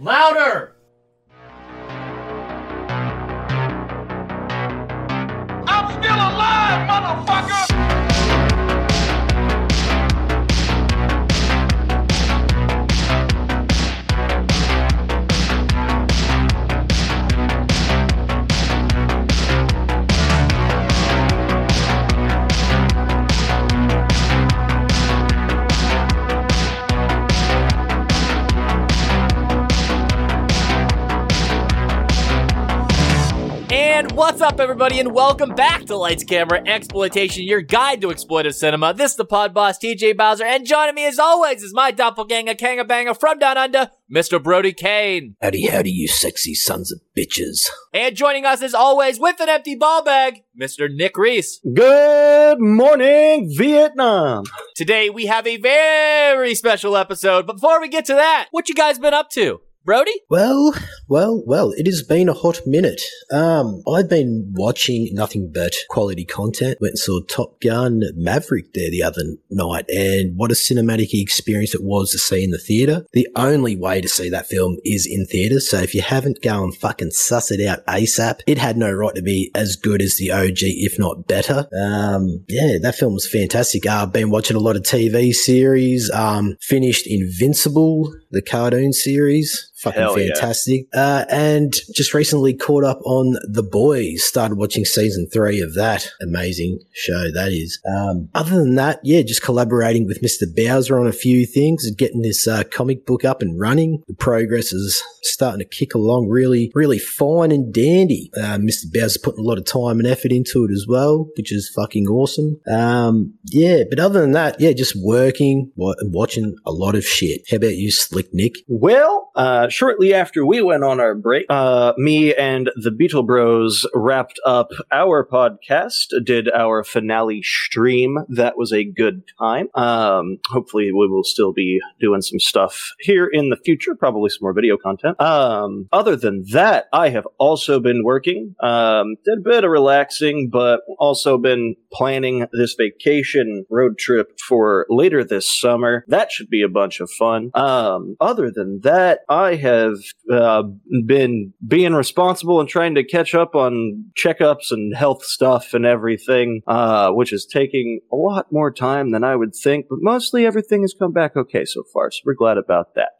Louder! I'm still alive, motherfucker! And what's up, everybody, and welcome back to Lights Camera Exploitation, your guide to exploitive cinema. This is the pod boss, TJ Bowser, and joining me as always is my doppelganger, Kanga Banger from Down Under, Mr. Brody Kane. Howdy, howdy, you sexy sons of bitches. And joining us as always with an empty ball bag, Mr. Nick Reese. Good morning, Vietnam. Today we have a very special episode, but before we get to that, what you guys been up to? Brody? Well, well, well, it has been a hot minute. Um, I've been watching nothing but quality content. Went and saw Top Gun Maverick there the other night, and what a cinematic experience it was to see in the theatre. The only way to see that film is in theatres, so if you haven't, go and fucking suss it out ASAP. It had no right to be as good as the OG, if not better. Um, yeah, that film was fantastic. Uh, I've been watching a lot of TV series. Um, finished Invincible, the cartoon series. Fucking Hell yeah. fantastic. Uh, and just recently caught up on The Boys. Started watching season three of that amazing show. That is. Um, other than that, yeah, just collaborating with Mr. Bowser on a few things and getting this uh, comic book up and running. The progress is starting to kick along really, really fine and dandy. Uh, Mr. Bowser's putting a lot of time and effort into it as well, which is fucking awesome. Um, yeah, but other than that, yeah, just working and watching a lot of shit. How about you, Slick Nick? Well, uh, shortly after we went on our break, uh, me and the Beetle Bros wrapped up our podcast, did our finale stream. That was a good time. Um, hopefully, we will still be doing some stuff here in the future, probably some more video content. Um, other than that, I have also been working, um, did a bit of relaxing, but also been planning this vacation road trip for later this summer. That should be a bunch of fun. Um, other than that, I have uh, been being responsible and trying to catch up on checkups and health stuff and everything, uh, which is taking a lot more time than I would think, but mostly everything has come back okay so far, so we're glad about that.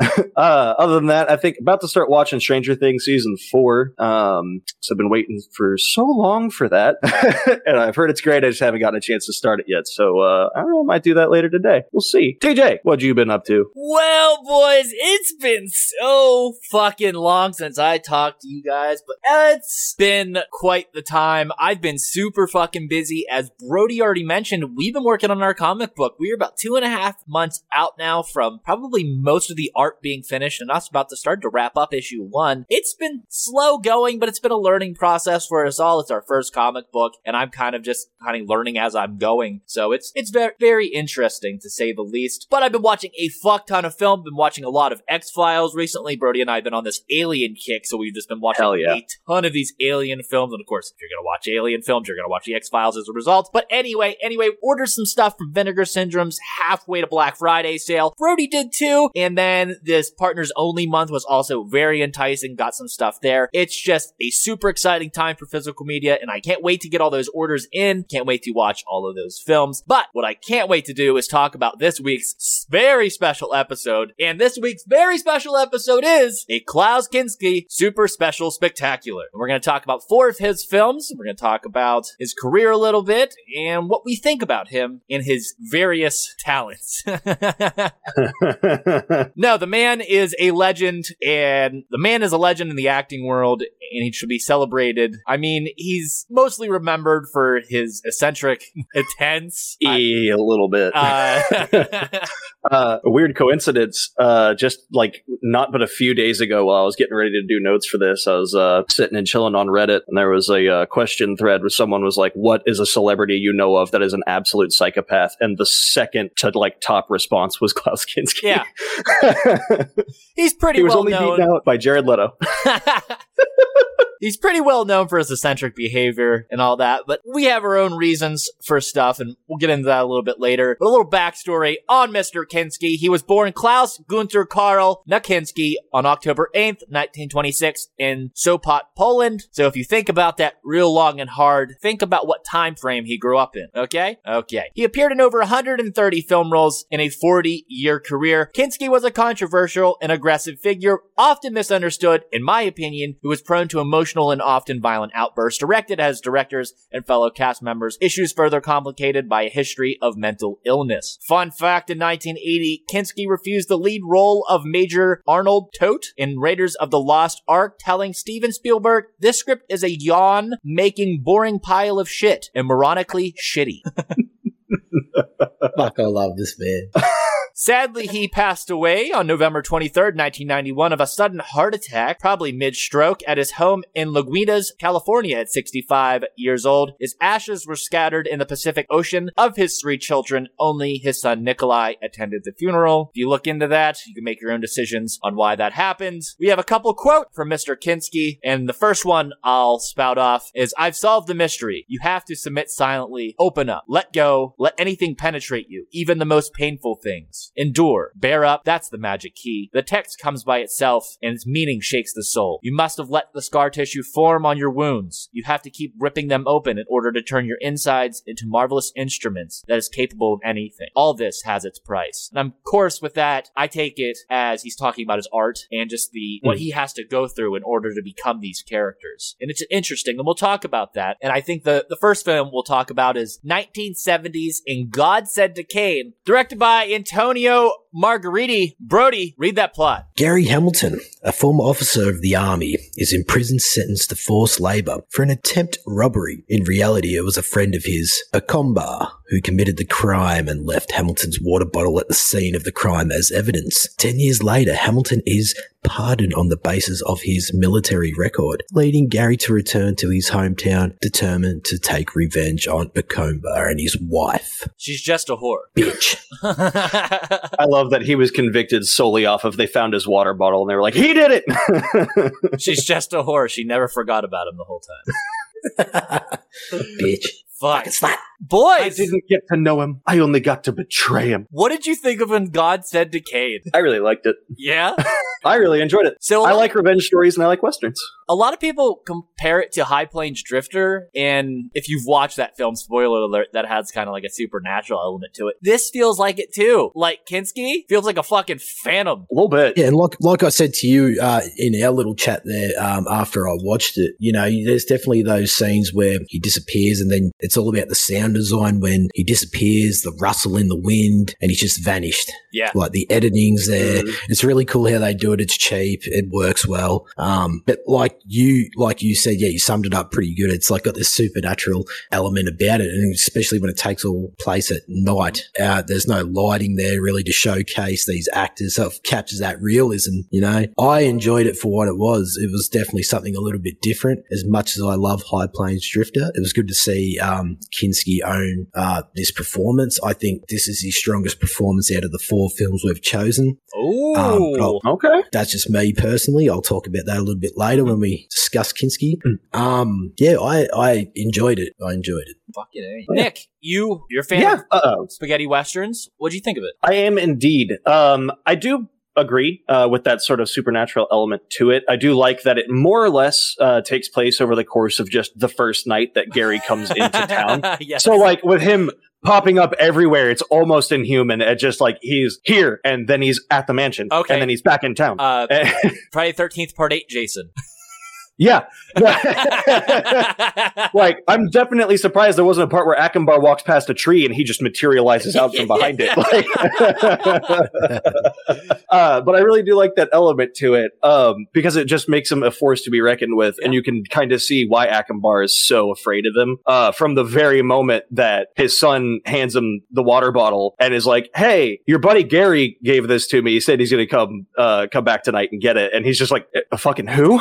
uh, other than that, I think about to start watching Stranger Things season four. Um, so I've been waiting for so long for that, and I've heard it's great. I just haven't gotten a chance to start it yet. So uh, I don't know, I might do that later today. We'll see. TJ, what you been up to? Well, boys, it's been so fucking long since I talked to you guys, but it's been quite the time. I've been super fucking busy. As Brody already mentioned, we've been working on our comic book. We're about two and a half months out now from probably most of the art being finished and us about to start to wrap up issue one. It's been slow going, but it's been a learning process for us all. It's our first comic book, and I'm kind of just kind of learning as I'm going. So it's it's very very interesting to say the least. But I've been watching a fuck ton of film. Been watching a lot of X Files recently. Brody and I have been on this Alien kick, so we've just been watching yeah. a ton of these Alien films. And of course, if you're gonna watch Alien films, you're gonna watch the X Files as a result. But anyway, anyway, order some stuff from Vinegar Syndrome's halfway to Black Friday sale. Brody did too, and then this Partners Only month was also very enticing. Got some stuff there. It's just a super exciting time for physical media, and I can't wait to get all those orders in. Can't wait to watch all of those films. But what I can't wait to do is talk about this week's very special episode. And this week's very special episode is a Klaus Kinski super special spectacular. And we're going to talk about four of his films. We're going to talk about his career a little bit and what we think about him and his various talents. No, the man is a legend, and the man is a legend in the acting world, and he should be celebrated. I mean, he's mostly remembered for his eccentric attempts. E a little bit. Uh, uh, a weird coincidence. Uh, just like not but a few days ago, while I was getting ready to do notes for this, I was uh, sitting and chilling on Reddit, and there was a uh, question thread where someone was like, "What is a celebrity you know of that is an absolute psychopath?" And the second to like top response was Klaus Kinski. yeah, he's pretty he was well only known. beaten out by Jared Leto. he's pretty well known for his eccentric behavior and all that, but we have our own reasons for stuff, and we'll get into that a little bit later. But a little backstory on Mr. Kinski. He was born Klaus Gunther Karl Nakinski on October 8th, 1926 in Sopot, Poland. So if you think about that real long and hard, think about what time frame he grew up in, okay? Okay. He appeared in over 130 film roles in a 40 year career. Kinski was a controversial and aggressive figure, often misunderstood, in my opinion, who was prone to emotional and often violent outbursts directed at his directors and fellow cast members, issues further complicated by a history of mental illness. Fun fact in 1980, Kinski refused the lead role of Major Arnold Toht in Raiders of the Lost Ark, telling Steven Spielberg, This script is a yawn making boring pile of shit and moronically shitty. Fuck, I love this man. Sadly, he passed away on November 23rd, 1991 of a sudden heart attack, probably mid-stroke, at his home in Lagunitas, California at 65 years old. His ashes were scattered in the Pacific Ocean. Of his three children, only his son Nikolai attended the funeral. If you look into that, you can make your own decisions on why that happened. We have a couple quote from Mr. Kinski, and the first one I'll spout off is, I've solved the mystery. You have to submit silently, open up, let go, let anything penetrate you, even the most painful things. Endure, bear up, that's the magic key. The text comes by itself, and its meaning shakes the soul. You must have let the scar tissue form on your wounds. You have to keep ripping them open in order to turn your insides into marvelous instruments that is capable of anything. All this has its price. And of course, with that, I take it as he's talking about his art and just the hmm. what he has to go through in order to become these characters. And it's interesting, and we'll talk about that. And I think the, the first film we'll talk about is 1970s in God Said to Cain, directed by Antonio cameo Margheriti. Brody, read that plot. Gary Hamilton, a former officer of the army, is in prison sentenced to forced labor for an attempt robbery. In reality, it was a friend of his, Acombar, who committed the crime and left Hamilton's water bottle at the scene of the crime as evidence. Ten years later, Hamilton is pardoned on the basis of his military record, leading Gary to return to his hometown, determined to take revenge on Bacomba and his wife. She's just a whore. Bitch. I love that he was convicted solely off of they found his water bottle and they were like, he did it. She's just a whore. She never forgot about him the whole time. Bitch. Fuck. It's that. Boys! I didn't get to know him. I only got to betray him. What did you think of when God said to Cain? I really liked it. Yeah? I really enjoyed it. So I like revenge stories and I like westerns. a lot of people compare it to High Plains Drifter, and if you've watched that film, spoiler alert, that has kind of like a supernatural element to it. This feels like it too. Like Kinski feels like a fucking phantom. A little bit. Yeah, and like like I said to you uh, in our little chat there um, after I watched it, you know, there's definitely those scenes where he disappears, and then it's all about the sound design when he disappears, the rustle in the wind, and he's just vanished. Yeah. Like the editing's there. Mhm. It's really cool how they do it. It's cheap. It works well. Um, but like you, like you said, yeah, you summed it up pretty good. It's like got this supernatural element about it. And especially when it takes all place at night, uh, there's no lighting there really to showcase these actors. So it captures that realism, you know, I enjoyed it for what it was. It was definitely something a little bit different as much as I love High Plains Drifter. It was good to see, um, Kinski own, uh, this performance. I think this is his strongest performance out of the four films we've chosen. Ooh. Um, Okay. that's just me personally. I'll talk about that a little bit later when we discuss Kinski. Um, yeah, I, I enjoyed it. I enjoyed it. Fucking A. Nick, you, you're a fan Yeah. Of spaghetti westerns. What'd you think of it? I am indeed. Um, I do agree uh, with that sort of supernatural element to it. I do like that it more or less uh, takes place over the course of just the first night that Gary comes into town. yes. So, like with him popping up everywhere, it's almost inhuman. It just like he's here and then he's at the mansion, Okay. and then he's back in town. uh, Friday Thirteenth Part Eight, Jason. yeah. like I'm definitely surprised there wasn't a part where Akimbar walks past a tree and he just materializes out from behind it. Like, uh, but I really do like that element to it um, because it just makes him a force to be reckoned with, and you can kind of see why Akimbar is so afraid of him uh, from the very moment that his son hands him the water bottle and is like, "Hey, your buddy Gary gave this to me. He said he's going to come uh, come back tonight and get it," and he's just like, "Uh, "Fucking who?"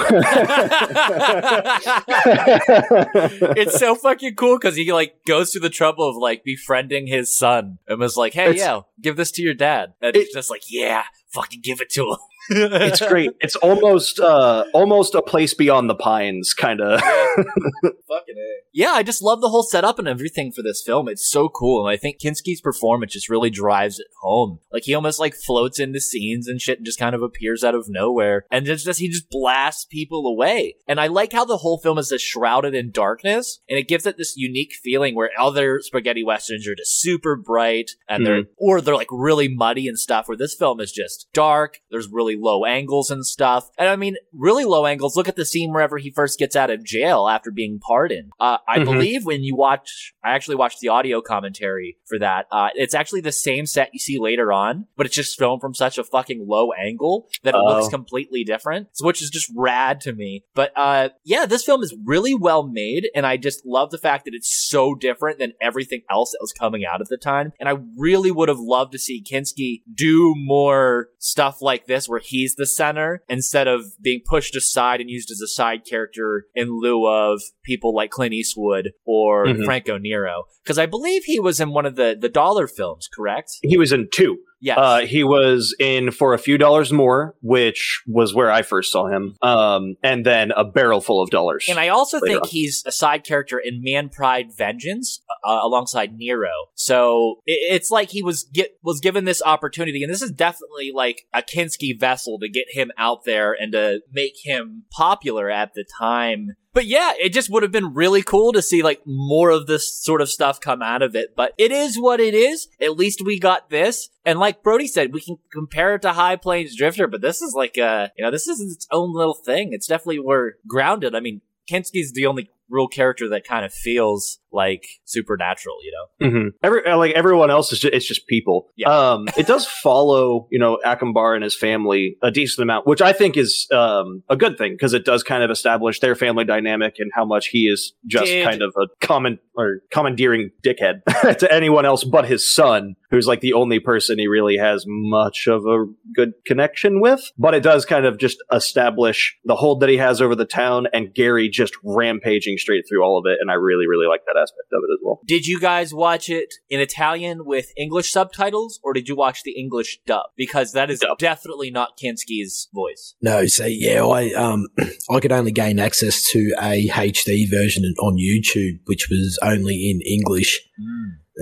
it's so fucking cool because he like goes through the trouble of like befriending his son and was like, "Hey, It's- yeah, give this to your dad," and It- he's just like, "Yeah, fucking give it to him." It's great. It's almost uh almost a place beyond the pines kind of. Fucking A. Yeah, I just love the whole setup and everything for this film. It's so cool. And I think Kinski's performance just really drives it home. Like he almost like floats into scenes and shit and just kind of appears out of nowhere. And it's just he just blasts people away. And I like how the whole film is just shrouded in darkness. And it gives it this unique feeling where other spaghetti westerns are just super bright and they're or they're like really muddy and stuff, where this film is just dark. There's really low angles and stuff. And I mean, really low angles. Look at the scene wherever he first gets out of jail after being pardoned. Uh, I Mhm. believe when you watch, I actually watched the audio commentary for that. Uh, it's actually the same set you see later on, but it's just filmed from such a fucking low angle that it looks Oh. completely different. So, which is just rad to me. But uh, yeah, this film is really well made, and I just love the fact that it's so different than everything else that was coming out at the time. And I really would have loved to see Kinski do more stuff like this, where he's the center instead of being pushed aside and used as a side character in lieu of people like Clint Eastwood or Mhm. Franco Nero. Because I believe he was in one of the the dollar films, correct? he was in two. Yes. Uh, he was in for a few dollars more, which was where I first saw him. Um, and then a barrel full of dollars. And I also think on. he's a side character in Man Pride Vengeance uh, alongside Nero. So it's like he was get was given this opportunity, and this is definitely like a Kinski vessel to get him out there and to make him popular at the time. But yeah, it just would have been really cool to see like more of this sort of stuff come out of it. But it is what it is. At least we got this. And like Brody said, we can compare it to High Plains Drifter, but this is like a, you know, this is its own little thing. It's definitely we're grounded. I mean, Kinski's the only real character that kind of feels like supernatural, you know? hmm Every uh, like everyone else is just, it's just people. Yeah. Um, it does follow you know Akimbar and his family a decent amount, which I think is um a good thing because it does kind of establish their family dynamic and how much he is just kind of a common or commandeering dickhead to anyone else but his son, who's like the only person he really has much of a good connection with. But it does kind of just establish the hold that he has over the town and Gary just rampaging straight through all of it, and I really really like that aspect of it as well. Did you guys watch it in Italian with English subtitles or did you watch the English dub? Because that is Dub. definitely not Kinski's voice. No, so yeah, I um I could only gain access to a HD version on YouTube, which was only in English.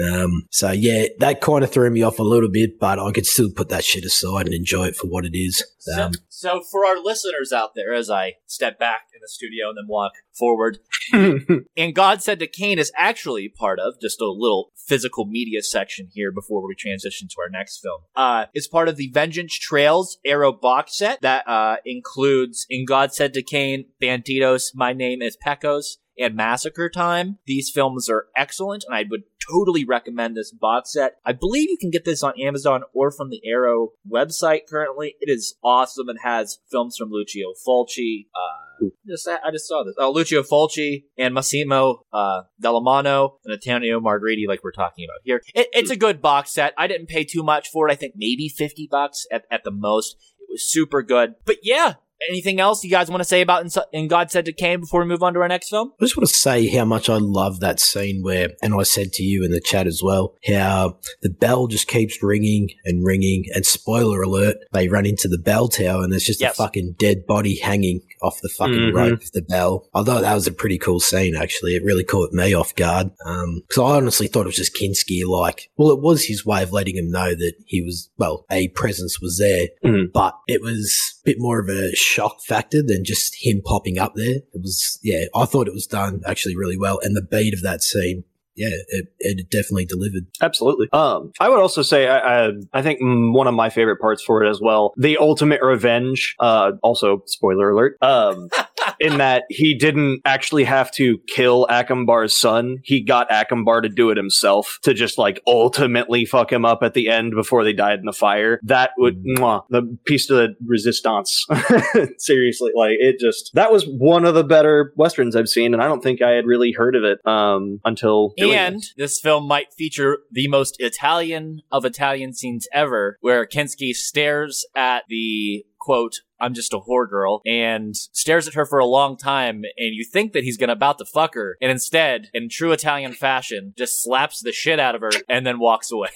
Um, so yeah, that kind of threw me off a little bit, but I could still put that shit aside and enjoy it for what it is. So, Um, so for our listeners out there, as I step back in the studio and then walk forward, and God said to Cain is actually part of just a little physical media section here before we transition to our next film. Uh, it's part of the Vengeance Trails Arrow box set that uh, includes In God Said to Cain, Bandidos, My Name is Pecos, and Massacre Time. These films are excellent, and I would totally recommend this box set. I believe you can get this on Amazon or from the Arrow website currently. It is awesome. It has films from Lucio Fulci. Uh, just I just saw this. Oh, Lucio Fulci and Massimo uh, Dallamano and Antonio Margheriti, like we're talking about here. It, it's a good box set. I didn't pay too much for it. I think maybe fifty bucks at, at the most. It was super good. But yeah, anything else you guys want to say about In, In God Said to Cain before we move on to our next film? I just want to say how much I love that scene where, and I said to you in the chat as well, how the bell just keeps ringing and ringing. And spoiler alert, they run into the bell tower and there's just Yes. a fucking dead body hanging off the fucking Mhm. rope of the bell. I thought that was a pretty cool scene, actually. It really caught me off guard. Um, cause I honestly thought it was just Kinski, like, well, it was his way of letting him know that he was, well, a presence was there, Mhm. but it was a bit more of a shock factor than just him popping up there. It was, yeah, I thought it was done actually really well. And the beat of that scene, yeah, it, it definitely delivered. Absolutely. Um, I would also say I, I, I think one of my favorite parts for it as well, the ultimate revenge. Uh, also spoiler alert. Um, in that he didn't actually have to kill Akimbar's son. He got Akimbar to do it himself to just like ultimately fuck him up at the end before they died in the fire. That would mwah, the piece of the resistance. Seriously, like it just that was one of the better westerns I've seen, and I don't think I had really heard of it um, until And it. this film might feature the most Italian of Italian scenes ever, where Kinski stares at the quote I'm just a whore girl, and stares at her for a long time, and you think that he's gonna about to fuck her, and instead, in true Italian fashion, just slaps the shit out of her and then walks away.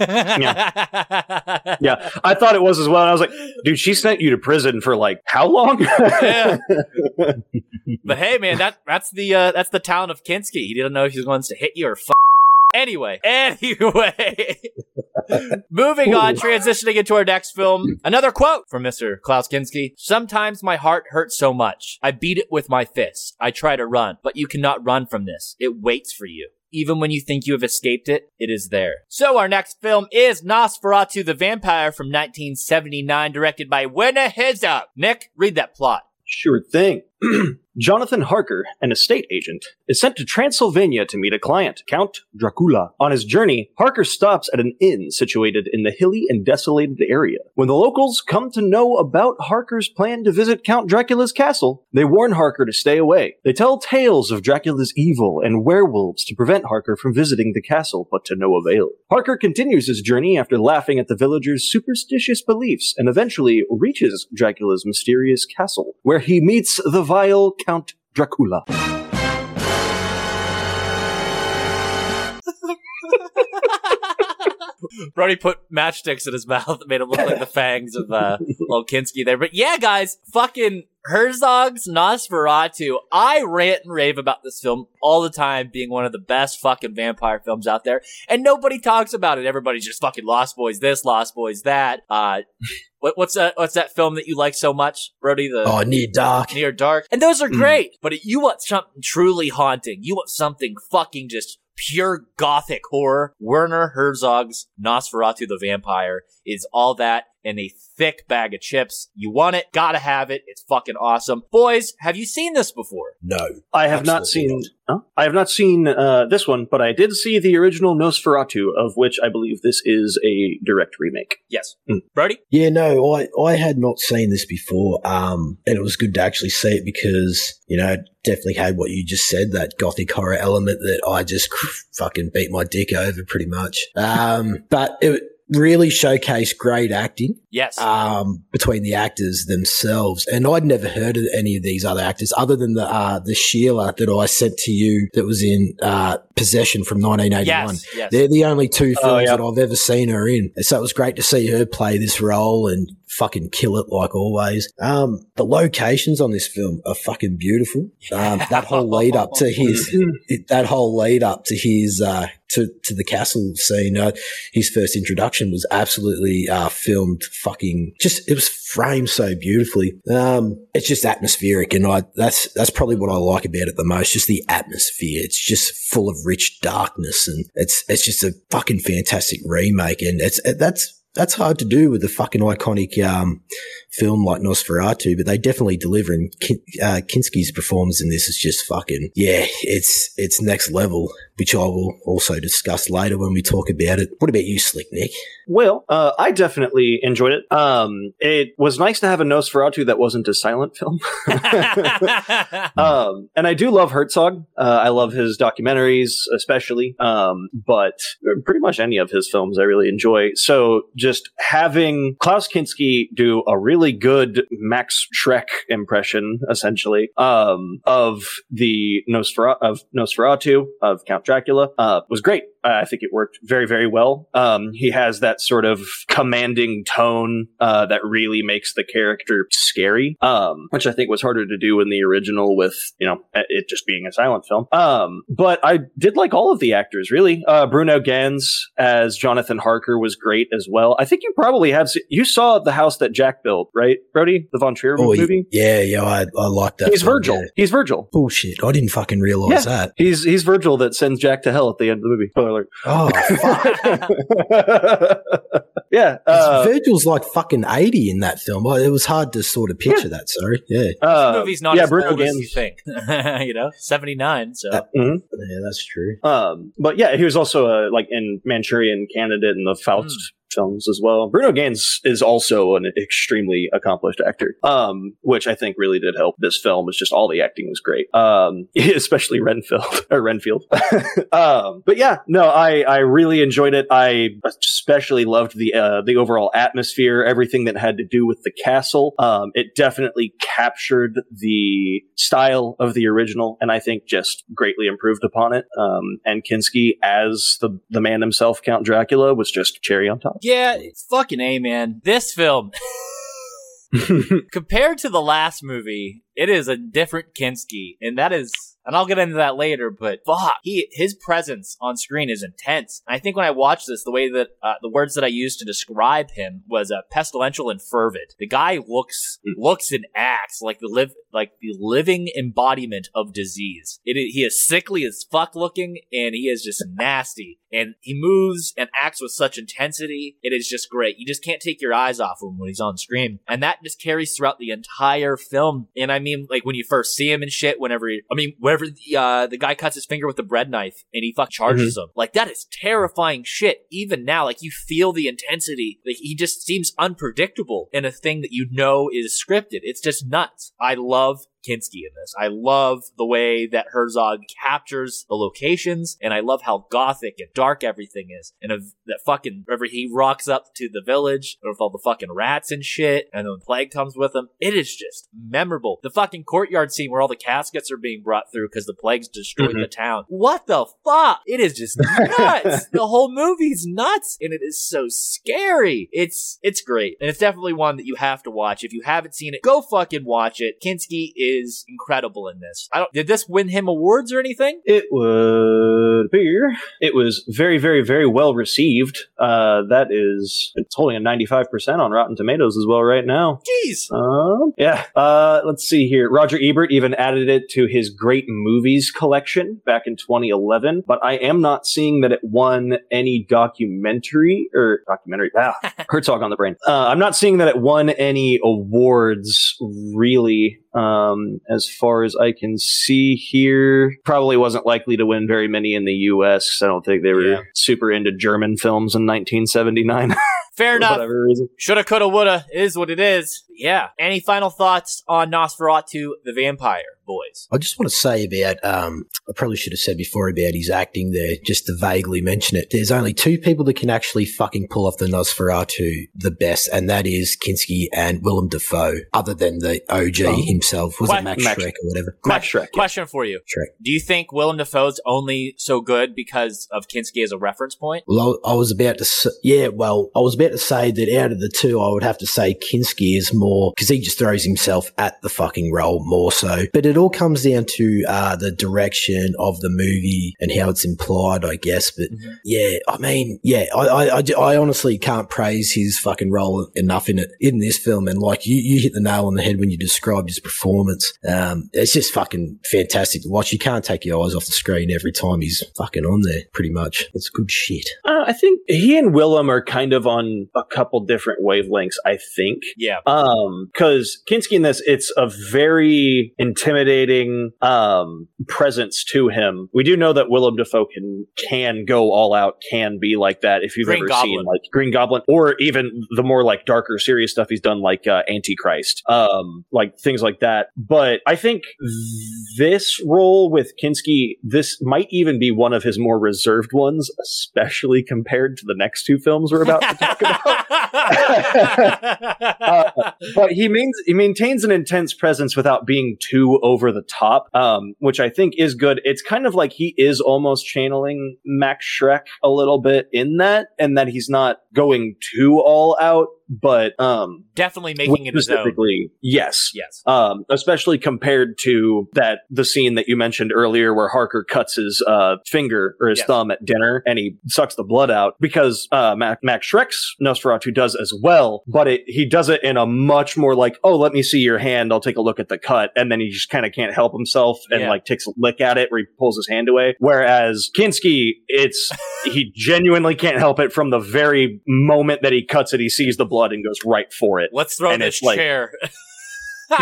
Yeah. Yeah, I thought it was as well. And I was like, dude, she sent you to prison for like how long? Yeah. But hey, man, that that's the uh, that's the town of Kinski. He didn't know if he was going to hit you or. F- Anyway, anyway, moving on, transitioning into our next film. Another quote from Mr. Klaus Kinski. Sometimes my heart hurts so much. I beat it with my fists. I try to run, but you cannot run from this. It waits for you. Even when you think you have escaped it, it is there. So our next film is Nosferatu the Vampire from 1979, directed by Werner Herzog. Nick, read that plot. Sure thing. Jonathan Harker, an estate agent, is sent to Transylvania to meet a client, Count Dracula. On his journey, Harker stops at an inn situated in the hilly and desolated area. When the locals come to know about Harker's plan to visit Count Dracula's castle, they warn Harker to stay away. They tell tales of Dracula's evil and werewolves to prevent Harker from visiting the castle, but to no avail. Harker continues his journey after laughing at the villagers' superstitious beliefs and eventually reaches Dracula's mysterious castle, where he meets the vile Count Dracula. Brody put matchsticks in his mouth that made him look like the fangs of uh, little Kinski there. But yeah, guys, fucking Herzog's Nosferatu. I rant and rave about this film all the time being one of the best fucking vampire films out there. And nobody talks about it. Everybody's just fucking Lost Boys this, Lost Boys that. Uh, what, what's that, what's that film that you like so much, Brody? The Oh, near dark. Near Dark. And those are great. But you want something truly haunting. You want something fucking just pure gothic horror. Werner Herzog's Nosferatu the Vampire is all that in a thick bag of chips. You want it, gotta have it. It's fucking awesome. Boys, have you seen this before? No. I have not Absolutely seen. Huh? I have not seen uh, this one, but I did see the original Nosferatu, of which I believe this is a direct remake. Yes. Mm. Brody? Yeah, no, I, I had not seen this before. Um, and it was good to actually see it because, you know, it definitely had what you just said, that gothic horror element that I just fucking beat my dick over pretty much. Um, but it really showcased great acting. Yes. um, between the actors themselves. And I'd never heard of any of these other actors other than the uh, the Sheila that I sent to you that was in uh, Possession from 1981. yes. Yes. They're the only two films Oh, yeah. that I've ever seen her in. So it was great to see her play this role and fucking kill it like always. Um, the locations on this film are fucking beautiful. Um, that whole lead up to his, that whole lead up to his, uh, to, to the castle scene, uh, his first introduction was absolutely, uh, filmed fucking just, it was framed so beautifully. Um, it's just atmospheric and I, that's, that's probably what I like about it the most, just the atmosphere. It's just full of rich darkness and it's, it's just a fucking fantastic remake and it's, that's, that's hard to do with a fucking iconic um, film like Nosferatu, but they definitely deliver. And Kin- uh, Kinski's performance in this is just fucking yeah, it's it's next level, which I will also discuss later when we talk about it. What about you, Slick Nick? Well, uh, I definitely enjoyed it. Um, it was nice to have a Nosferatu that wasn't a silent film. um, and I do love Herzog. Uh, I love his documentaries, especially. Um, but pretty much any of his films I really enjoy. So just having Klaus Kinski do a really good Max Schreck impression, essentially, um, of the of Nosferatu of Count Dracula, uh, was great. I think it worked very, very well. Um, he has that sort of commanding tone uh, that really makes the character scary, um, which I think was harder to do in the original with, you know, it just being a silent film. Um, but I did like all of the actors, really. Uh, Bruno Ganz as Jonathan Harker was great as well. I think you probably have, se- you saw the house that Jack built, right, Brody? The Von Trier Oh, movie? yeah, yeah, I, I like that. He's Virgil. yeah. He's Virgil. Bullshit! I didn't fucking realize Yeah. that. He's he's Virgil that sends Jack to hell at the end of the movie. Alert. Oh, fuck. yeah. Uh, Virgil's like fucking eighty in that film. Oh, It was hard to sort of picture that. Sorry, yeah, uh, the movie's not yeah, as Bruno old as you think. you know, 79, so. Uh, mhm. yeah, that's true. Um, but yeah, he was also uh, like in Manchurian Candidate and the Faust films as well. Bruno Ganz is also an extremely accomplished actor, um, which I think really did help this film. It's just all the acting was great, um, especially Renfield or Renfield. um, but yeah, no, I I really enjoyed it. I especially loved the uh, the overall atmosphere, everything that had to do with the castle. Um, it definitely captured the style of the original, and I think just greatly improved upon it. Um, and Kinski as the the man himself, Count Dracula, was just cherry on top. Yeah, fucking A, man. This film. Compared to the last movie, it is a different Kinski, and that is and I'll get into that later, but fuck, he his presence on screen is intense. And I think when I watched this, the way that uh, the words that I used to describe him was uh, pestilential and fervid. The guy looks Mm. looks and acts like the live like the living embodiment of disease. It, he is sickly as fuck looking, and he is just nasty. And he moves and acts with such intensity. It is just great. You just can't take your eyes off him when he's on screen, and that just carries throughout the entire film. And I mean, like when you first see him and shit, whenever he, I mean, whenever the uh, the guy cuts his finger with the bread knife and he fuck charges him, like that is terrifying shit. Even now, like you feel the intensity. Like he just seems unpredictable in a thing that you know is scripted. It's just nuts. I love Kinski in this. I love the way that Herzog captures the locations, and I love how gothic and dark everything is. And of that fucking whenever he rocks up to the village with all the fucking rats and shit, and then the plague comes with him, it is just memorable. The fucking courtyard scene where all the caskets are being brought through because the plague's destroyed Mhm. the town. What the fuck? It is just nuts. the whole movie's nuts, and it is so scary. It's it's great, and it's definitely one that you have to watch. If you haven't seen it, go fucking watch it. Kinski is incredible in this. I don't. Did this win him awards or anything? It would appear it was very, very, very well received. Uh, that is, it's holding a 95% on Rotten Tomatoes as well right now. Jeez. Um, yeah. Uh, let's see here. Roger Ebert even added it to his great movies collection back in 2011, but I am not seeing that it won any documentary or documentary. Ah, Herzog on the brain. Uh, I'm not seeing that it won any awards really. Um, Um, as far as I can see here, probably wasn't likely to win very many in the U.S. I don't think they were Yeah. super into German films in 1979 Fair enough. whatever. Shoulda, coulda, woulda. It is what it is. Yeah. Any final thoughts on Nosferatu the Vampire, boys? I just want to say about, um, I probably should have said before about his acting there, just to vaguely mention it. There's only two people that can actually fucking pull off the Nosferatu the best, and that is Kinski and Willem Dafoe, other than the OG Oh. himself. Was What? it Max, Max- Schreck or whatever? Max Schreck. yeah. Question for you. Shrek. Do you think Willem Dafoe's only so good because of Kinski as a reference point? Well, I I was about to, s- yeah, well, I was about to say that out of the two, I would have to say Kinski is more, because he just throws himself at the fucking role more so. But it all comes down to uh, the direction of the movie and how it's implied, I guess. But Mhm. yeah, I mean, yeah, I, I, I, I honestly can't praise his fucking role enough in it, in this film. And like, you, you hit the nail on the head when you described his performance. Um, it's just fucking fantastic to watch. You can't take your eyes off the screen every time he's fucking on there, pretty much. It's good shit. Uh, I think he and Willem are kind of on a couple different wavelengths. I think. Yeah. Um, because Kinski in this, it's a very intimidating um presence to him. We do know that Willem Dafoe can can go all out, can be like that. If you've Green ever Goblin. seen like Green Goblin, or even the more like darker, serious stuff he's done, like uh, Antichrist, um, like things like that. But I think this role with Kinski, this might even be one of his more reserved ones, especially compared to the next two films we're about to talk about. Uh, but he means he maintains an intense presence without being too over the top, um, which I think is good. It's kind of like he is almost channeling Max Schreck a little bit in that, and that he's not going too all out, but um, Definitely making it specifically, yes. Yes. Um, especially compared to that the scene that you mentioned earlier where Harker cuts his uh, finger or his Yes. thumb at dinner and he sucks the blood out because uh, Mac, Max Schreck's Nosferatu does as well, but it, he does it in a much more like, oh, let me see your hand, I'll take a look at the cut, and then he just kind of can't help himself and Yeah. like takes a lick at it where he pulls his hand away. Whereas Kinski, it's he genuinely can't help it from the very moment that he cuts it, he sees the blood and goes right for it. Let's throw And this it's like- chair.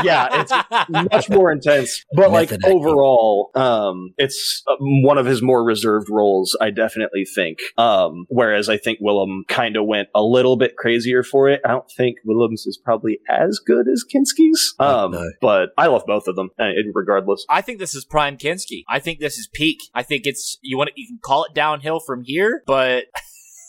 Yeah, it's much more intense but like acting. overall um it's uh, one of his more reserved roles i definitely think um whereas i think willem kind of went a little bit crazier for it i don't think willem's is probably as good as kinski's um No. but i love both of them uh, regardless I think this is prime Kinski. I think this is peak. I think it's you want to, you can call it downhill from here, but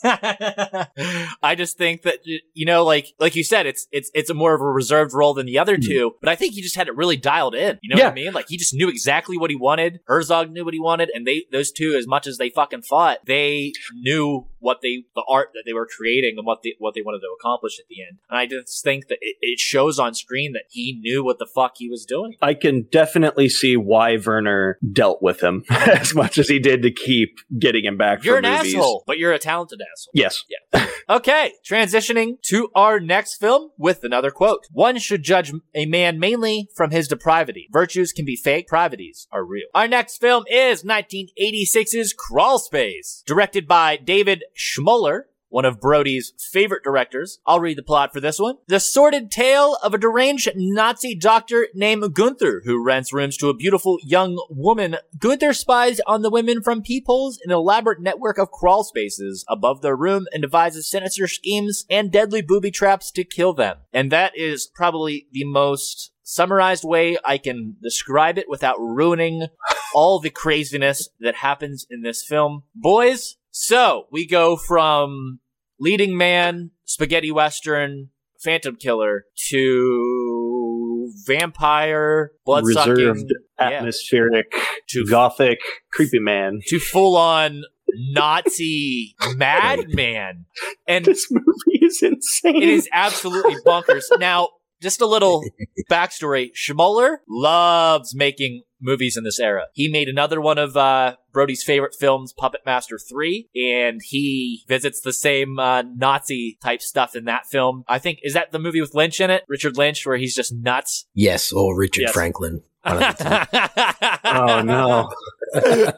I just think that you know, like like you said, it's it's it's a more of a reserved role than the other Hmm. two. But I think he just had it really dialed in. You know what I mean? Like he just knew exactly what he wanted. Herzog knew what he wanted, and they those two, as much as they fucking fought, they knew what they the art that they were creating and what they what they wanted to accomplish at the end. And I just think that it, it shows on screen that he knew what the fuck he was doing. I can definitely see why Werner dealt with him as much as he did to keep getting him back You're for an movies. asshole, but you're a talented asshole. Yes. Yeah. okay, transitioning to our next film with another quote. One should judge a man mainly from his depravity. Virtues can be fake, pravities are real. Our next film is 1986's Crawl Space, directed by David Schmoeller. One of Brody's favorite directors. I'll read the plot for this one. The sordid tale of a deranged Nazi doctor named Gunther who rents rooms to a beautiful young woman. Gunther spies on the women from peepholes in an elaborate network of crawl spaces above their room and devises sinister schemes and deadly booby traps to kill them. And that is probably the most summarized way I can describe it without ruining all the craziness that happens in this film. Boys, so we go from leading man, spaghetti western, phantom killer to vampire, blood sucking, yeah, atmospheric, To- gothic, creepy man. to full on Nazi madman. And This movie is insane. It is absolutely bonkers. Now, just a little backstory. Schmoeller loves making movies in this era. He made another one of uh, Brody's favorite films, Puppet Master 3, and he visits the same uh, Nazi type stuff in that film. I think, is that the movie with Lynch in it? Richard Lynch, where he's just nuts? Yes, or Richard Yes. Franklin. One of the two. oh no.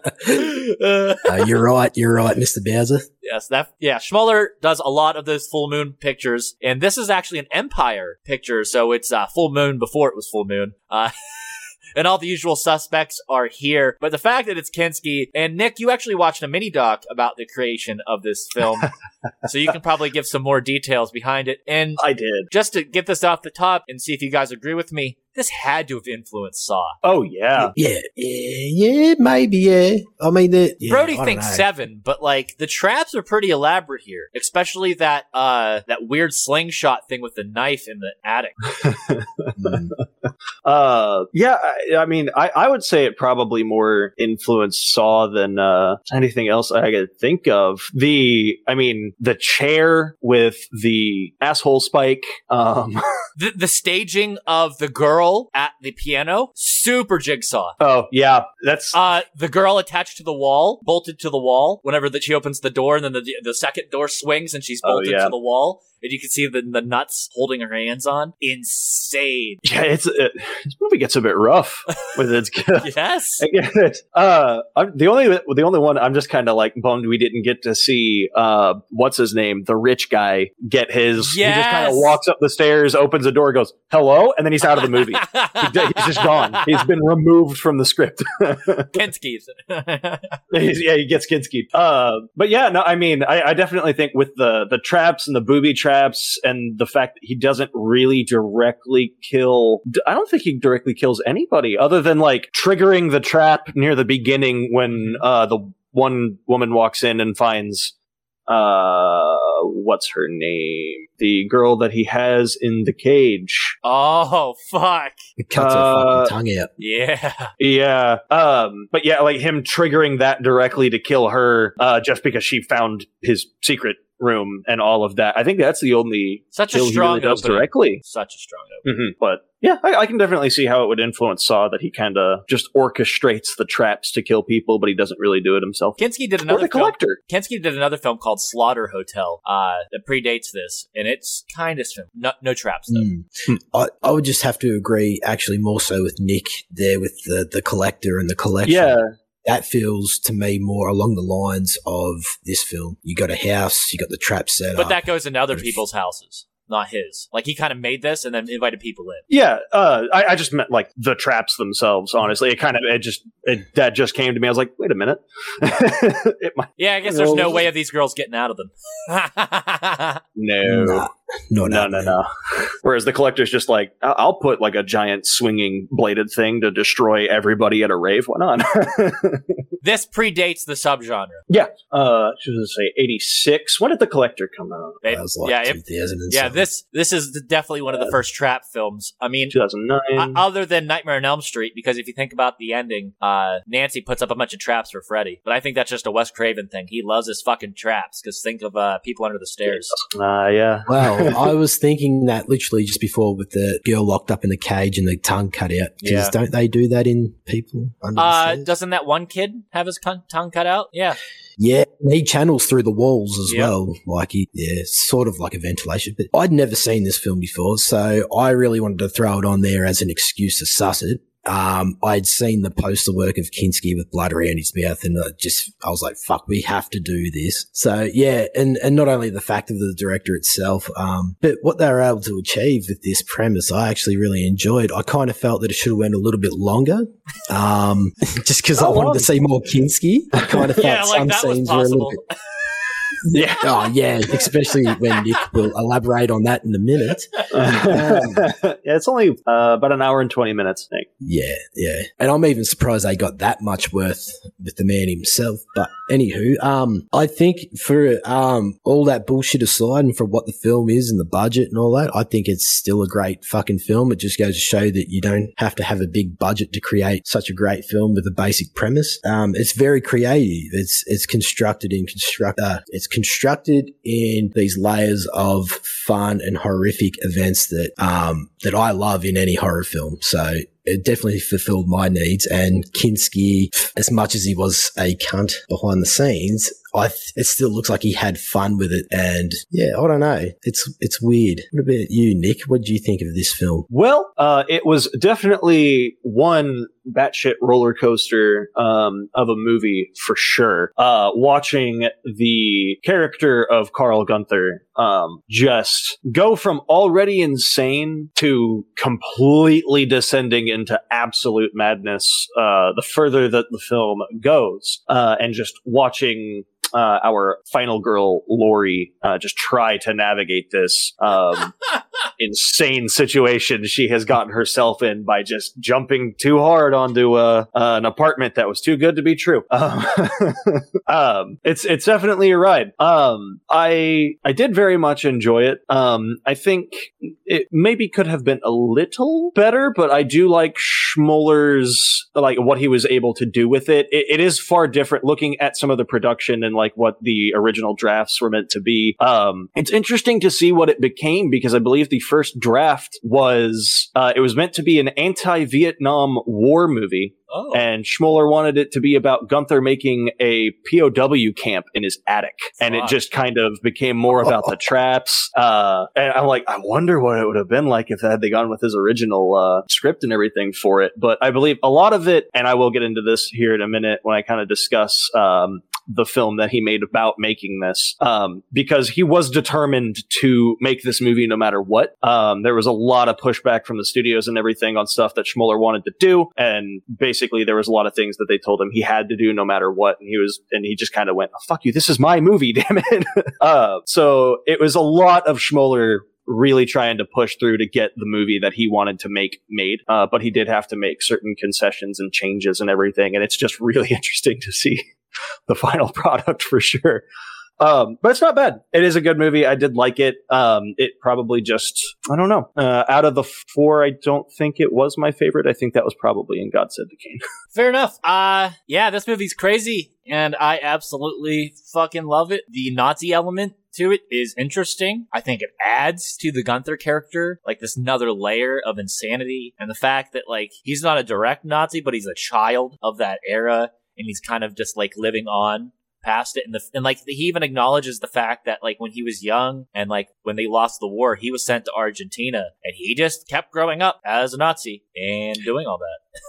Uh, you're right. You're right, Mr. Bowser. Yes, that yeah. Schmoeller does a lot of those full moon pictures, and this is actually an Empire picture, so it's uh, full moon before it was full moon. Uh, and all the usual suspects are here, but the fact that it's Kinski and Nick, you actually watched a mini doc about the creation of this film, so you can probably give some more details behind it. And I did. just to get this off the top and see if you guys agree with me, this had to have influenced Saw. Oh yeah. Yeah, yeah, yeah, maybe, yeah. I mean, the, yeah, Brody I don't thinks know. seven, but like the traps are pretty elaborate here, especially that uh that weird slingshot thing with the knife in the attic. Mm. Uh, yeah. I, I mean, I, I would say it probably more influenced Saw than uh, anything else I could think of. The, I mean, the chair with the asshole spike. Um, The the staging of the girl at the piano, super jigsaw. oh yeah, that's Uh, the girl attached to the wall, bolted to the wall. Whenever that she opens the door, and then the the second door swings, and she's Oh, bolted yeah. to the wall, and you can see the the nuts holding her hands on. Insane. yeah. It's it, this movie gets a bit rough with its. Yes. uh, I'm, the only the only one I'm just kind of like bummed we didn't get to see. Uh, what's his name? The rich guy get his. He just kind of walks up the stairs, opens the door, goes hello, and then he's out of the movie. He- he's just gone. He's been removed from the script. Kinski's. Yeah, he gets Kinski. Uh, but yeah, no, I mean, I, I definitely think with the the traps and the booby traps and the fact that he doesn't really directly kill. I don't think he directly kills anybody other than like triggering the trap near the beginning when uh the one woman walks in and finds uh what's her name the girl that he has in the cage oh fuck. It cuts her Uh, fucking tongue out. Yeah. Yeah. Um, but yeah, like him triggering that directly to kill her, uh, just because she found his secret room and all of that. I think that's the only Such a kill he strong really does directly. Such a strong opening. hmm But yeah, I, I can definitely see how it would influence Saw that he kind of just orchestrates the traps to kill people, but he doesn't really do it himself. Kinski did Or another the film. collector. Kinski did another film called Slaughter Hotel uh, that predates this, and it's kind of no, no traps though. Mm. I, I would just have to agree, actually, more so with Nick there with the, the collector and the collection. Yeah. That feels to me more along the lines of this film. You got a house, you got the trap set up. But up. that goes into other Yes. people's houses. not his. Like he kind of made this and then invited people in. Yeah, uh, I, I just meant like the traps themselves. Honestly, it kind of it just it, that just came to me. I was like, wait a minute, it might, Yeah, I guess there's no way of these girls getting out of them. no. Nah, not No, no, no. Whereas the collector's just like, I- I'll put like a giant swinging bladed thing to destroy everybody at a rave. Why not? this predates the subgenre. yeah. Uh, should I say eighty six? When did the collector come out? It- That was like yeah, 2000 it- yeah. This this is definitely one of the first trap films. I mean, two thousand nine. Uh, other than Nightmare on Elm Street, because if you think about the ending, uh, Nancy puts up a bunch of traps for Freddy. But I think that's just a Wes Craven thing. He loves his fucking traps. Because think of uh, people under the stairs. Uh, yeah. Well, I was thinking that literally just before with the girl locked up in the cage and the tongue cut out. Because Yeah. don't they do that in people under Uh, doesn't that one kid have his tongue cut out? Yeah. Yeah, he channels through the walls as Yep. well. Like he, yeah, sort of like a ventilation. But I'd never seen this film before, so I really wanted to throw it on there as an excuse to suss it. Um, I'd seen the poster work of Kinski with blood around his mouth, and I just I was like, "Fuck, we have to do this." So yeah, and and not only the fact of the director itself, um, but what they were able to achieve with this premise, I actually really enjoyed. I kind of felt that it should have went a little bit longer, um, just because I wanted long? to see more Kinski. I kind of felt Yeah, like some scenes were a little bit Yeah. Oh yeah, especially when Nick will elaborate on that in a minute. yeah, it's only uh, about an hour and 20 minutes, Nick. Yeah, yeah. And I'm even surprised they got that much worth with the man himself. But anywho, um, I think for um all that bullshit aside and for what the film is and the budget and all that, I think it's still a great fucking film. It just goes to show that you don't have to have a big budget to create such a great film with a basic premise. Um, it's very creative. It's it's constructed in construct. Uh, it's constructed in these layers of fun and horrific events that um that I love in any horror film. So it definitely fulfilled my needs. And Kinski, as much as he was a cunt behind the scenes, I th- it still looks like he had fun with it. And yeah, I don't know. It's it's weird. What about you, Nick? What do you think of this film? Well, uh, it was definitely one batshit roller coaster um, of a movie for sure. Uh, watching the character of Carl Gunther um, just go from already insane to completely descending into absolute madness uh, the further that the film goes, uh, and just watching uh, our final girl Lori uh, just try to navigate this um, insane situation she has gotten herself in by just jumping too hard onto a, uh, an apartment that was too good to be true. Um, um, it's it's definitely a ride. Um, I I did very much enjoy it. Um, I think it maybe could have been a little better, but I do like Schmoeller's like what he was able to do with it. it. It is far different looking at some of the production and like what the original drafts were meant to be. Um, it's interesting to see what it became because I believe the first draft was uh, it was meant to be an anti-Vietnam War movie. Oh. And Schmoeller wanted it to be about Gunther making a POW camp in his attic. And it just kind of became more about the traps. Uh, and I'm like, I wonder what it would have been like if had they gone with his original uh, script and everything for it. But I believe a lot of it, and I will get into this here in a minute when I kind of discuss um, the film that he made about making this um, because he was determined to make this movie no matter what. Um, there was a lot of pushback from the studios and everything on stuff that Schmoeller wanted to do, and basically there was a lot of things that they told him he had to do no matter what, and he was and he just kind of went, oh, "Fuck you, this is my movie, damn it." uh, so it was a lot of Schmoeller really trying to push through to get the movie that he wanted to make made. Uh, but he did have to make certain concessions and changes and everything. And it's just really interesting to see the final product for sure. Um, but it's not bad. It is a good movie. I did like it. Um, it probably just, I don't know. Uh, out of the four, I don't think it was my favorite. I think that was probably in God Said to Cain. Fair enough. Uh, yeah, this movie's crazy, and I absolutely fucking love it. The Nazi element to it is interesting. I think it adds to the Gunther character, like this another layer of insanity, and the fact that like he's not a direct Nazi, but he's a child of that era, and he's kind of just like living on past it. And the and like he even acknowledges the fact that like when he was young and like when they lost the war he was sent to Argentina and he just kept growing up as a Nazi and doing all that.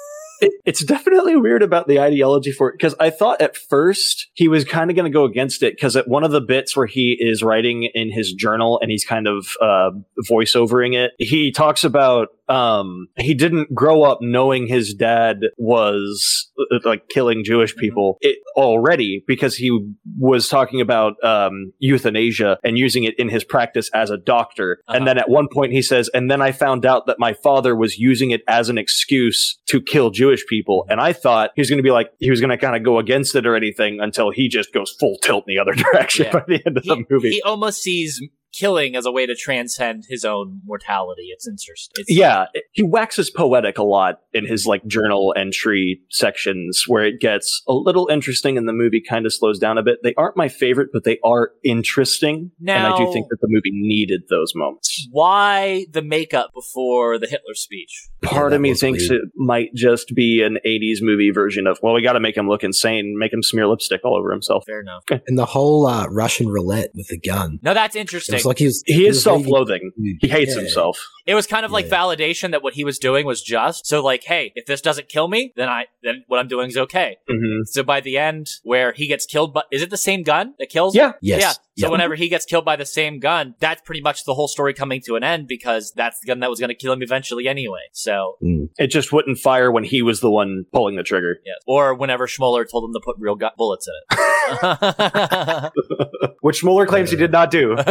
It, it's definitely weird about the ideology for it because I thought at first he was kind of going to go against it because at one of the bits where he is writing in his journal and he's kind of uh, voiceovering it, he talks about um he didn't grow up knowing his dad was uh, like killing jewish Mm-hmm. people it, already because he was talking about um euthanasia and using it in his practice as a doctor Uh-huh. and then at one point he says and then i found out that my father was using it as an excuse to kill jewish people and i thought he was going to be like he was going to kind of go against it or anything until he just goes full tilt in the other direction Yeah. by the end of the movie he almost sees killing as a way to transcend his own mortality. It's interesting. It's, yeah he waxes poetic a lot in his like journal entry sections where it gets a little interesting and the movie kind of slows down a bit they aren't my favorite but they are interesting and i do think that the movie needed those moments Why the makeup before the Hitler speech? part that of me thinks weird. it might just be an 80s movie version of well we got to make him look insane make him smear lipstick all over himself Fair enough. And the whole uh, Russian roulette with the gun. No, that's interesting. Was like he, he is self-loathing he hates Yeah. himself It was kind of like Yeah. validation that what he was doing was just. So like, hey, if this doesn't kill me, then I then what I'm doing is okay. hmm So by the end, where he gets killed, but is it the same gun that kills? yeah Yes. Yeah. So Yep. whenever he gets killed by the same gun, that's pretty much the whole story coming to an end because that's the gun that was going to kill him eventually anyway. So Mm. it just wouldn't fire when he was the one pulling the trigger yes, or whenever Schmoeller told him to put real gu- bullets in it. which Mueller claims he did not do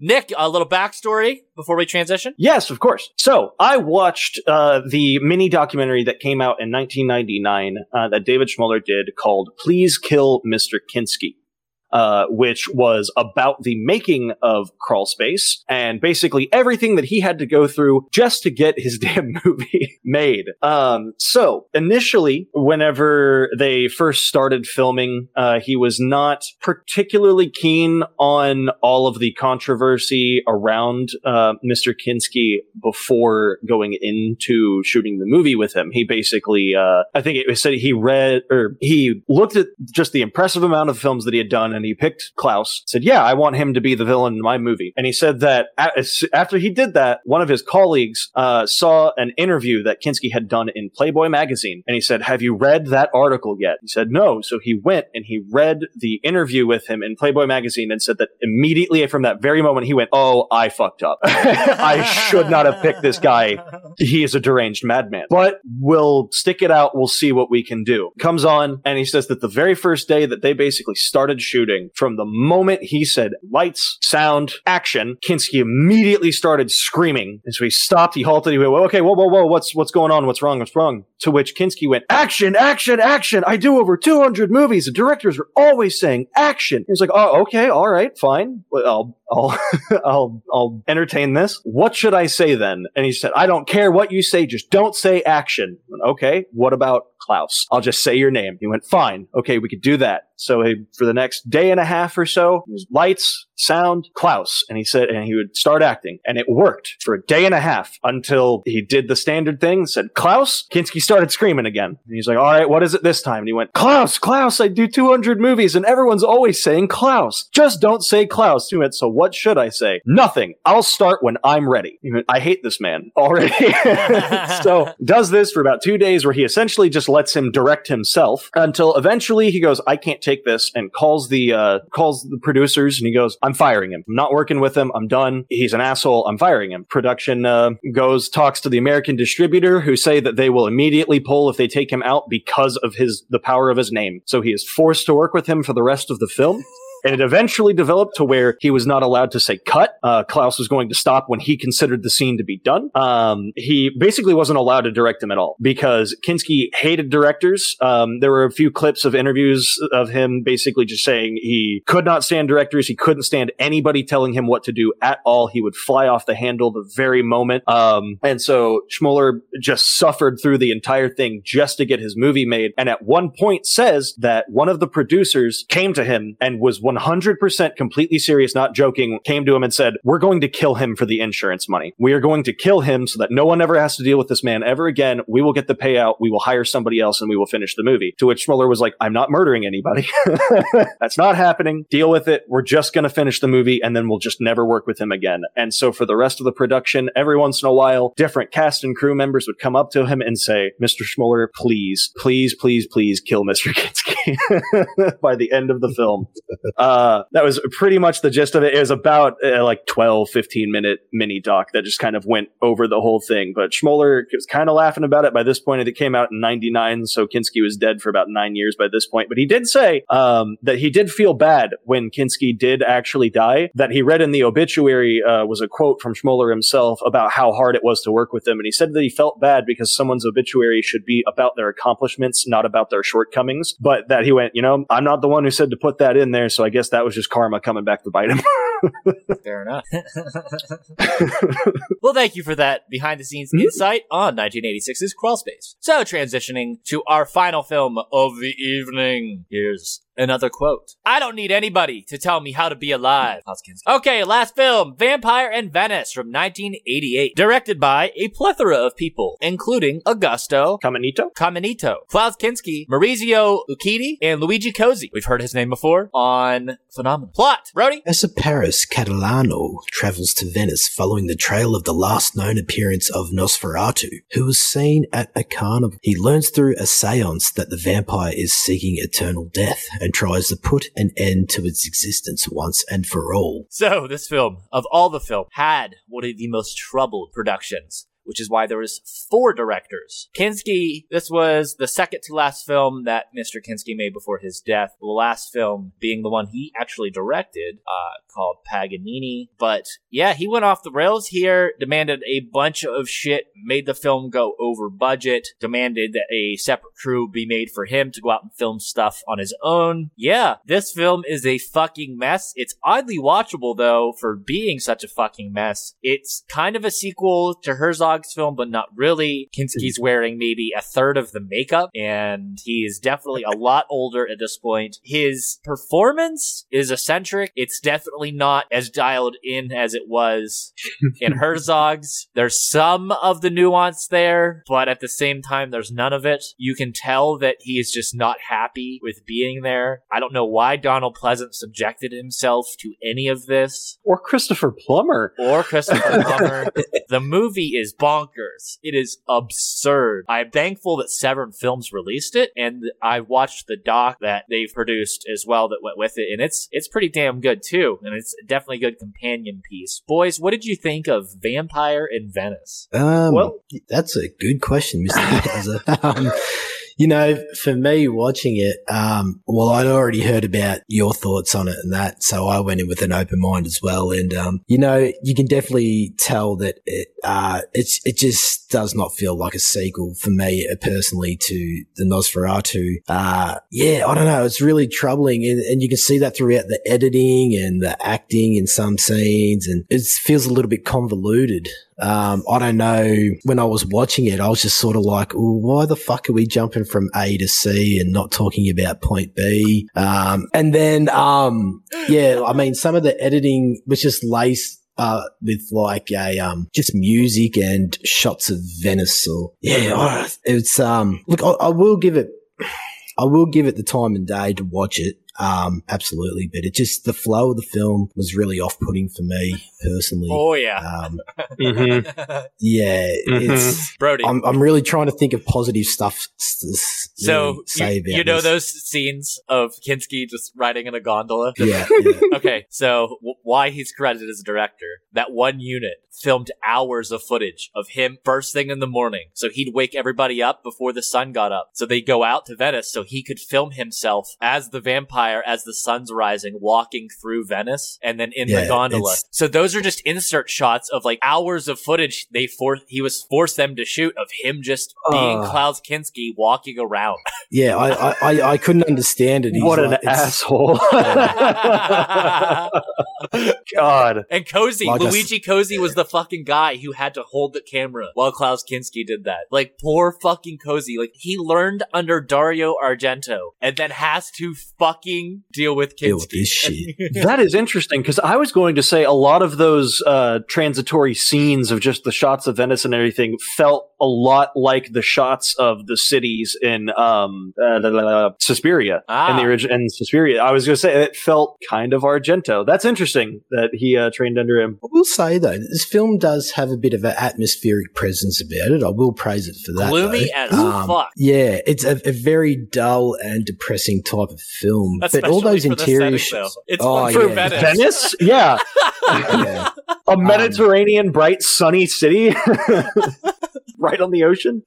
Nick, a little backstory before we transition. Yes, of course. So I watched uh, the mini documentary that came out in 1999 uh, that David Schmoeller did called "Please Kill Mr. Kinski." Uh, which was about the making of Crawl Space and basically everything that he had to go through just to get his damn movie made. Um, so initially, whenever they first started filming, uh, he was not particularly keen on all of the controversy around uh, Mr. Kinski before going into shooting the movie with him. He basically, uh, I think it was said he read or he looked at just the impressive amount of films that he had done, and he picked Klaus. Said, "Yeah, I want him to be the villain in my movie." And he said that after he did that, one of his colleagues uh, saw an interview that Kinski had done in Playboy magazine, and he said, "Have you read that article yet?" He said, "No." So he went and he read the interview with him in Playboy magazine and said that immediately from that very moment he went, "Oh, I fucked up. I should not have picked this guy. He is a deranged madman." But we'll stick it out. We'll see what we can do. Comes on and he says that the very first day that they basically started shooting, from the moment he said lights, sound, action, Kinski immediately started screaming. And so he stopped, he halted, he went, okay, whoa, whoa, whoa, what's what's going on? What's wrong? What's wrong? To which Kinski went, action, action, action. I do over 200 movies. The directors are always saying action. He was like, oh, okay, all right, fine. I'll I'll I'll I'll entertain this. What should I say then? And he said, I don't care what you say, just don't say action. Went, okay, what about Klaus? I'll just say your name. He went, fine. Okay, we could do that. So he, for the next day and a half or so, it lights, sound, Klaus. And he said, and he would start acting. And it worked for a day and a half until he did the standard thing, said, Klaus. Kinski started screaming again. And he's like, all right, what is it this time? And he went, Klaus, Klaus, I do 200 movies and everyone's always saying Klaus. Just don't say Klaus. He went, so what should I say? Nothing. I'll start when I'm ready. Went, I hate this man already. so does this for about two days where he essentially just lets him direct himself until eventually he goes, I can't take this and calls the, uh, calls the producers and he goes, I'm firing him. I'm not working with him. I'm done. He's an asshole. I'm firing him. Production, uh, goes, talks to the American distributor who say that they will immediately pull if they take him out because of his, the power of his name. So he is forced to work with him for the rest of the film. And it eventually developed to where he was not allowed to say cut. Uh, Klaus was going to stop when he considered the scene to be done. Um, he basically wasn't allowed to direct him at all because Kinski hated directors. Um, there were a few clips of interviews of him basically just saying he could not stand directors. He couldn't stand anybody telling him what to do at all. He would fly off the handle the very moment. Um, and so Schmoeller just suffered through the entire thing just to get his movie made. And at one point says that one of the producers came to him and was 100% completely serious, not joking, came to him and said, We're going to kill him for the insurance money. We are going to kill him so that no one ever has to deal with this man ever again. We will get the payout. We will hire somebody else and we will finish the movie. To which Schmoeller was like, I'm not murdering anybody. That's not happening. Deal with it. We're just going to finish the movie and then we'll just never work with him again. And so for the rest of the production, every once in a while, different cast and crew members would come up to him and say, Mr. Schmoeller, please, please, please, please kill Mr. Kinski by the end of the film. Uh, that was pretty much the gist of it. It was about uh, like 12, 15 minute mini doc that just kind of went over the whole thing. But Schmoeller was kind of laughing about it by this point. It came out in 99, so Kinski was dead for about nine years by this point. But he did say um, that he did feel bad when Kinski did actually die. That he read in the obituary uh, was a quote from Schmoeller himself about how hard it was to work with him. And he said that he felt bad because someone's obituary should be about their accomplishments, not about their shortcomings. But that he went, you know, I'm not the one who said to put that in there. So I guess that was just karma coming back to bite him. Fair enough. well, thank you for that behind the scenes hmm? insight on 1986's Crawl Space. So, transitioning to our final film of the evening. Here's another quote. I don't need anybody to tell me how to be alive. Hoskins. Okay, last film, Vampire in Venice from 1988. Directed by a plethora of people, including Augusto, Caminito? Caminito, Klaus Kinski, Maurizio Lucchini, and Luigi Cozzi. We've heard his name before on Phenomenal. Plot, Brody. As a Paris, Catalano travels to Venice following the trail of the last known appearance of Nosferatu, who was seen at a carnival. He learns through a seance that the vampire is seeking eternal death and tries to put an end to its existence once and for all. So, this film, of all the film, had one of the most troubled productions. Which is why there was four directors. Kinski, this was the second to last film that Mr. Kinski made before his death. The last film being the one he actually directed, uh, called Paganini. But yeah, he went off the rails here, demanded a bunch of shit, made the film go over budget, demanded that a separate crew be made for him to go out and film stuff on his own. Yeah, this film is a fucking mess. It's oddly watchable though for being such a fucking mess. It's kind of a sequel to Film, but not really. Kinski's mm-hmm. wearing maybe a third of the makeup, and he is definitely a lot older at this point. His performance is eccentric. It's definitely not as dialed in as it was in Herzog's. There's some of the nuance there, but at the same time, there's none of it. You can tell that he is just not happy with being there. I don't know why Donald Pleasence subjected himself to any of this Or Christopher Plummer? or Christopher Plummer. the movie is bonkers. It is absurd. I'm thankful that Severin Films released it, and I watched the doc that they've produced as well that went with it, and it's it's pretty damn good too, and it's definitely a good companion piece. Boys, what did you think of Vampire in Venice? Um, Well- that's a good question, Mr. Um, you know, for me watching it, um, well, I'd already heard about your thoughts on it and that, so I went in with an open mind as well. And, um, you know, you can definitely tell that it, uh, it's, it just does not feel like a sequel for me personally to the Nosferatu. Uh, yeah, I don't know. It's really troubling. And, and you can see that throughout the editing and the acting in some scenes. And it feels a little bit convoluted. Um, I don't know. When I was watching it, I was just sort of like, why the fuck are we jumping from A to C and not talking about point B? Um, and then, um, yeah, I mean, some of the editing was just laced uh, with like a um, just music and shots of Venice. Or yeah, it's um. Look, I, I will give it. I will give it the time and day to watch it. Um, absolutely, but it just the flow of the film was really off-putting for me personally. Oh yeah, Um, Mhm. yeah, it's. Brody. I'm, I'm really trying to think of positive stuff. s- s- so say you, about you know this. those scenes of Kinski just riding in a gondola. Yeah, yeah. okay, so w- why he's credited as a director? That one unit filmed hours of footage of him first thing in the morning. So he'd wake everybody up before the sun got up. So they go out to Venice so he could film himself as the vampire as the sun's rising, walking through Venice and then in the gondola. So those are just insert shots of like hours of footage they for he was forced them to shoot of him just being ah. Klaus Kinski walking around. Yeah, I, I, I, I couldn't understand it. He's what an like- it's- asshole. God. And Cozzi, Like a s- Luigi Cozzi was the fucking guy who had to hold the camera while Klaus Kinski did that. Like, poor fucking Cozzi. Like, he learned under Dario Argento and then has to fucking fucking deal with Deal with this shit. that is interesting because I was going to say a lot of those uh, transitory scenes of just the shots of Venice and everything felt a lot like the shots of the cities in um, uh, Suspiria. Ah. In the original in Suspiria, I was going to say it felt kind of Argento. That's interesting that he uh, trained under him. I will say though, this film does have a bit of an atmospheric presence about it. I will praise it for that. Gloomy though. Um, as fuck. Yeah, it's a, a very dull and depressing type of film. But all those Especially for the interior shots. It's Oh, fun for yeah. Venice. Venice, yeah, yeah. a Mediterranean, bright, sunny city. Right on the ocean.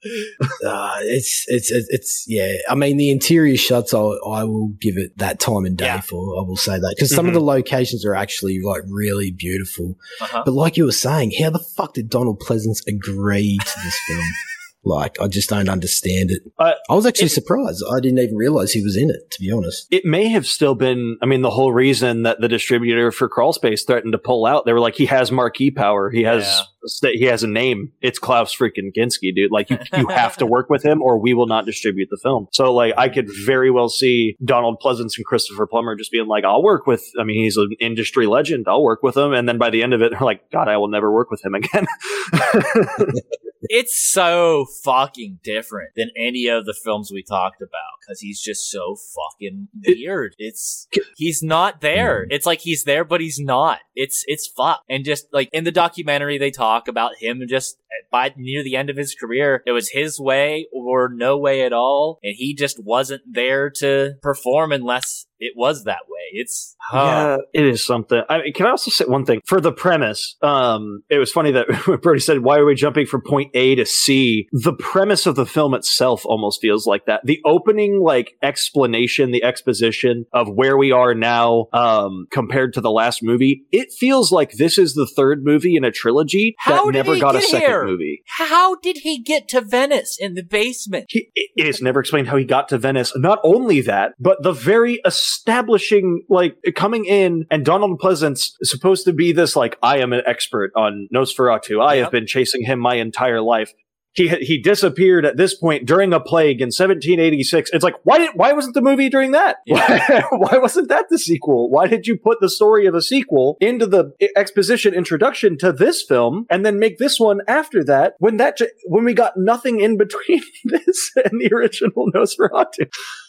Uh, it's, it's it's it's yeah. I mean, the interior shots, I I will give it that time and day Yeah. for. I will say that because some of the locations are actually like really beautiful. Uh-huh. But like you were saying, how the fuck did Donald Pleasence agree to this film? Like, I just don't understand it. Uh, I was actually it- surprised. I didn't even realize he was in it. To be honest. it may have still been i mean the whole reason that the distributor for crawl space threatened to pull out they were like he has marquee power he has Yeah. He has a name it's klaus freaking Kinski, dude like you, you have to work with him or we will not distribute the film so like i could very well see donald pleasence and christopher plummer just being like i'll work with i mean he's an industry legend i'll work with him and then by the end of it they're like god i will never work with him again It's so fucking different than any of the films we talked about because he's just so fucking weird. It's he's not there. Mm. It's like he's there, but he's not. It's it's fuck. And just like in the documentary, they talk about him just by near the end of his career, it was his way or no way at all, and he just wasn't there to perform unless it was that way. It's Yeah, it is something. I mean, can I also say one thing for the premise? Um, it was funny that Brody said, "Why are we jumping from point A to C?" The premise of the film itself almost feels like that. The opening, like explanation, the exposition of where we are now um, compared to the last movie, it feels like this is the third movie in a trilogy How that never got a second here? Movie. how did he get to Venice in the basement? He, it is never explained how he got to Venice. Not only that, but the very establishing, like coming in, and Donald Pleasence is supposed to be this, like, I am an expert on Nosferatu. I Yep. have been chasing him my entire life. He he disappeared at this point during a plague in 1786. It's like why did why wasn't the movie during that? Why, why wasn't that the sequel? Why did you put the story of a sequel into the exposition introduction to this film and then make this one after that when that when we got nothing in between this and the original Nosferatu?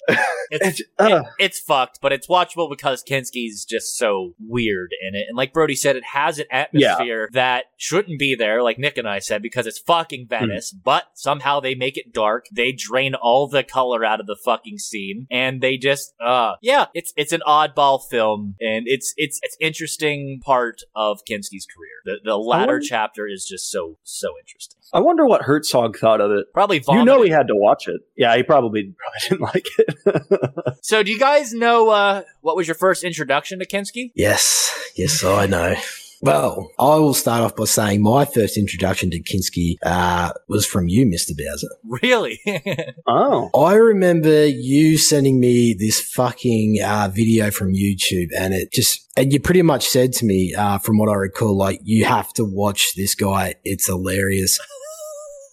It's, It's, uh, it- it's fucked, but it's watchable because Kinski's just so weird in it. And like Brody said, it has an atmosphere that shouldn't be there, like Nick and I said, because it's fucking Venice, but somehow they make it dark. They drain all the color out of the fucking scene. And they just, uh, yeah, it's, it's an oddball film. And it's, it's, it's interesting part of Kinski's career. The, the latter wonder- chapter is just so, so interesting. I wonder what Herzog thought of it. Probably You know he had to watch it. Yeah, he probably probably didn't like it. So do you guys know, uh, what was your first introduction to Kinski? Yes, yes, I know. Well, I will start off by saying my first introduction to Kinski uh, was from you, Mr. Bowser. Really? oh. I remember you sending me this fucking uh, video from YouTube, and it just and you pretty much said to me, uh, from what I recall, like you have to watch this guy. It's hilarious.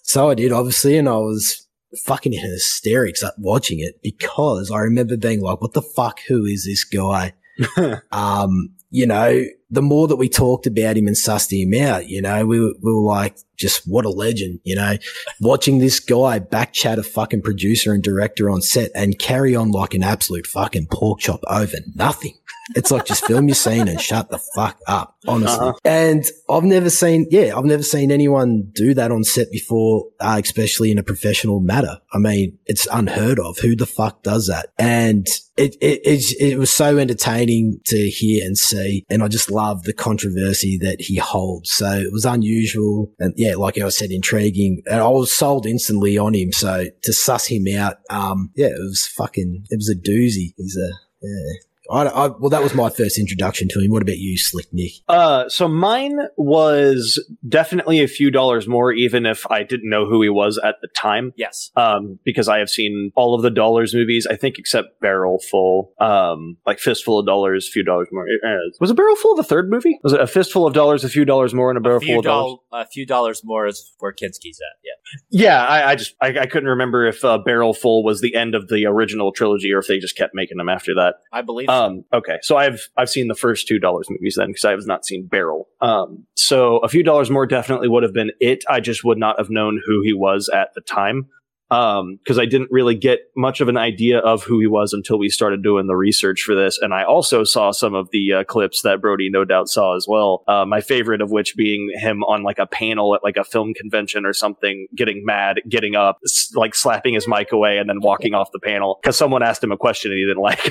so I did, obviously, and I was fucking in hysterics watching it because I remember being like, "What the fuck? Who is this guy?" um, you know, the more that we talked about him and sussed him out, you know, we were, we were like, just what a legend, you know, watching this guy back chat a fucking producer and director on set and carry on like an absolute fucking pork chop over nothing. It's like just film your scene and shut the fuck up, honestly. Uh-huh. And I've never seen, yeah, I've never seen anyone do that on set before, uh, especially in a professional matter. I mean, it's unheard of. Who the fuck does that? And it, it, it's- it was so entertaining to hear and see. And I just love the controversy that he holds. So it was unusual. And yeah, like I said, intriguing. And I was sold instantly on him. So to suss him out, um, yeah, it was fucking, it was a doozy. He's a, yeah. I, I, well, that was my first introduction to him. What about you, Slick Nick? Uh, so mine was definitely a few dollars more, even if I didn't know who he was at the time. Yes. Um, because I have seen all of the dollars movies, I think, except Barrel Full, um, like Fistful of Dollars, a few dollars more. Uh, was a Barrel Full the third movie? Was it a fistful of dollars, a few dollars more, and a barrel A full few, of dollars? a few dollars more is where Kinski's at. Yeah. Yeah, I, I just I, I couldn't remember if uh, Barrel Full was the end of the original trilogy or if they just kept making them after that. I believe. so. Um, okay, so I've I've seen the first two dollars movies then because I have not seen Barrel. Um, so a few dollars more definitely would have been it. I just would not have known who he was at the time because I didn't really get much of an idea of who he was until we started doing the research for this. And I also saw some of the uh, clips that Brody no doubt saw as well. Uh, my favorite of which being him on like a panel at like a film convention or something, getting mad, getting up, s- like slapping his mic away, and then walking off the panel because someone asked him a question and he didn't like.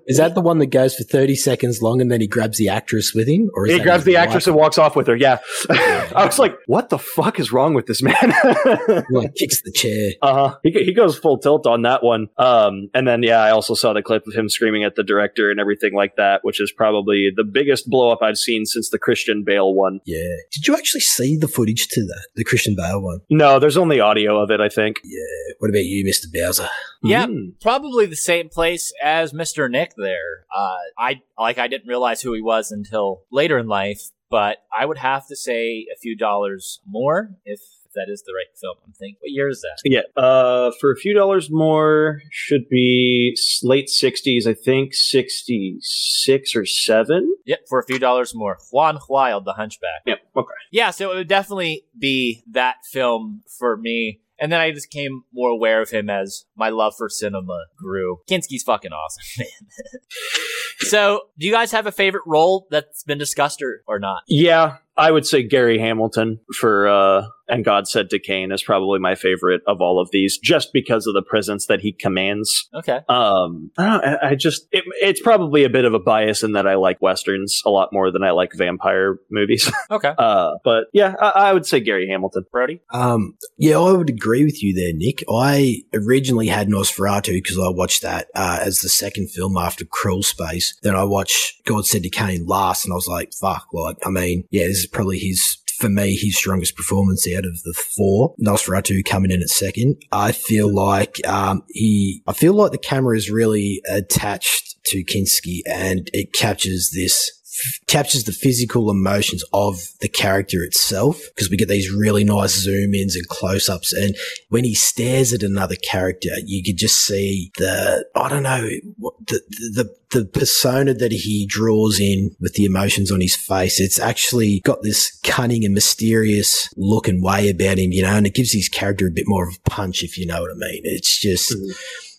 Is that the one that goes for 30 seconds long and then he grabs the actress with him? Or is he grabs the actress and walks off with her. Yeah, I was like, "What the fuck is wrong with this man?" Like kicks the chair. Uh huh. He, he goes full tilt on that one. Um, and then yeah, I also saw the clip of him screaming at the director and everything like that, which is probably the biggest blow up I've seen since the Christian Bale one. Yeah. Did you actually see the footage to that? The Christian Bale one? No, there's only audio of it. I think. Yeah. What about you, Mr. Bowser? Yeah, Hmm. probably the same place as Mr. Nick there. Uh, I like I didn't realize who he was until later in life, but I would have to say a few dollars more if, if that is the right film. I'm thinking. What year is that? Yeah. Uh, for a few dollars more, should be late '60s. I think '66 or seven. Yep, for a few dollars more. Juan Wild, The Hunchback. Yep. Okay. Yeah, so it would definitely be that film for me. And then I just came more aware of him as my love for cinema grew. Kinski's fucking awesome, man. so, do you guys have a favorite role that's been discussed or, or not? Yeah, I would say Gary Hamilton for uh and God said to Cain is probably my favorite of all of these, just because of the presence that he commands. Okay. Um, I, don't I I just it, it's probably a bit of a bias in that I like westerns a lot more than I like vampire movies. Okay. uh, but yeah, I, I would say Gary Hamilton. Brody? Um, yeah, I would agree with you there, Nick. I originally had Nosferatu because I watched that uh, as the second film after Crawl Space. Then I watched God Said to Cain last, and I was like, "Fuck!" Like, I mean, yeah, this is probably his. For me, his strongest performance out of the four. Nosferatu coming in at second. I feel like um, he. I feel like the camera is really attached to Kinski, and it captures this captures the physical emotions of the character itself because we get these really nice zoom ins and close ups. And when he stares at another character, you could just see the, I don't know, the, the, the persona that he draws in with the emotions on his face. It's actually got this cunning and mysterious look and way about him, you know, and it gives his character a bit more of a punch, if you know what I mean. It's just, Mhm.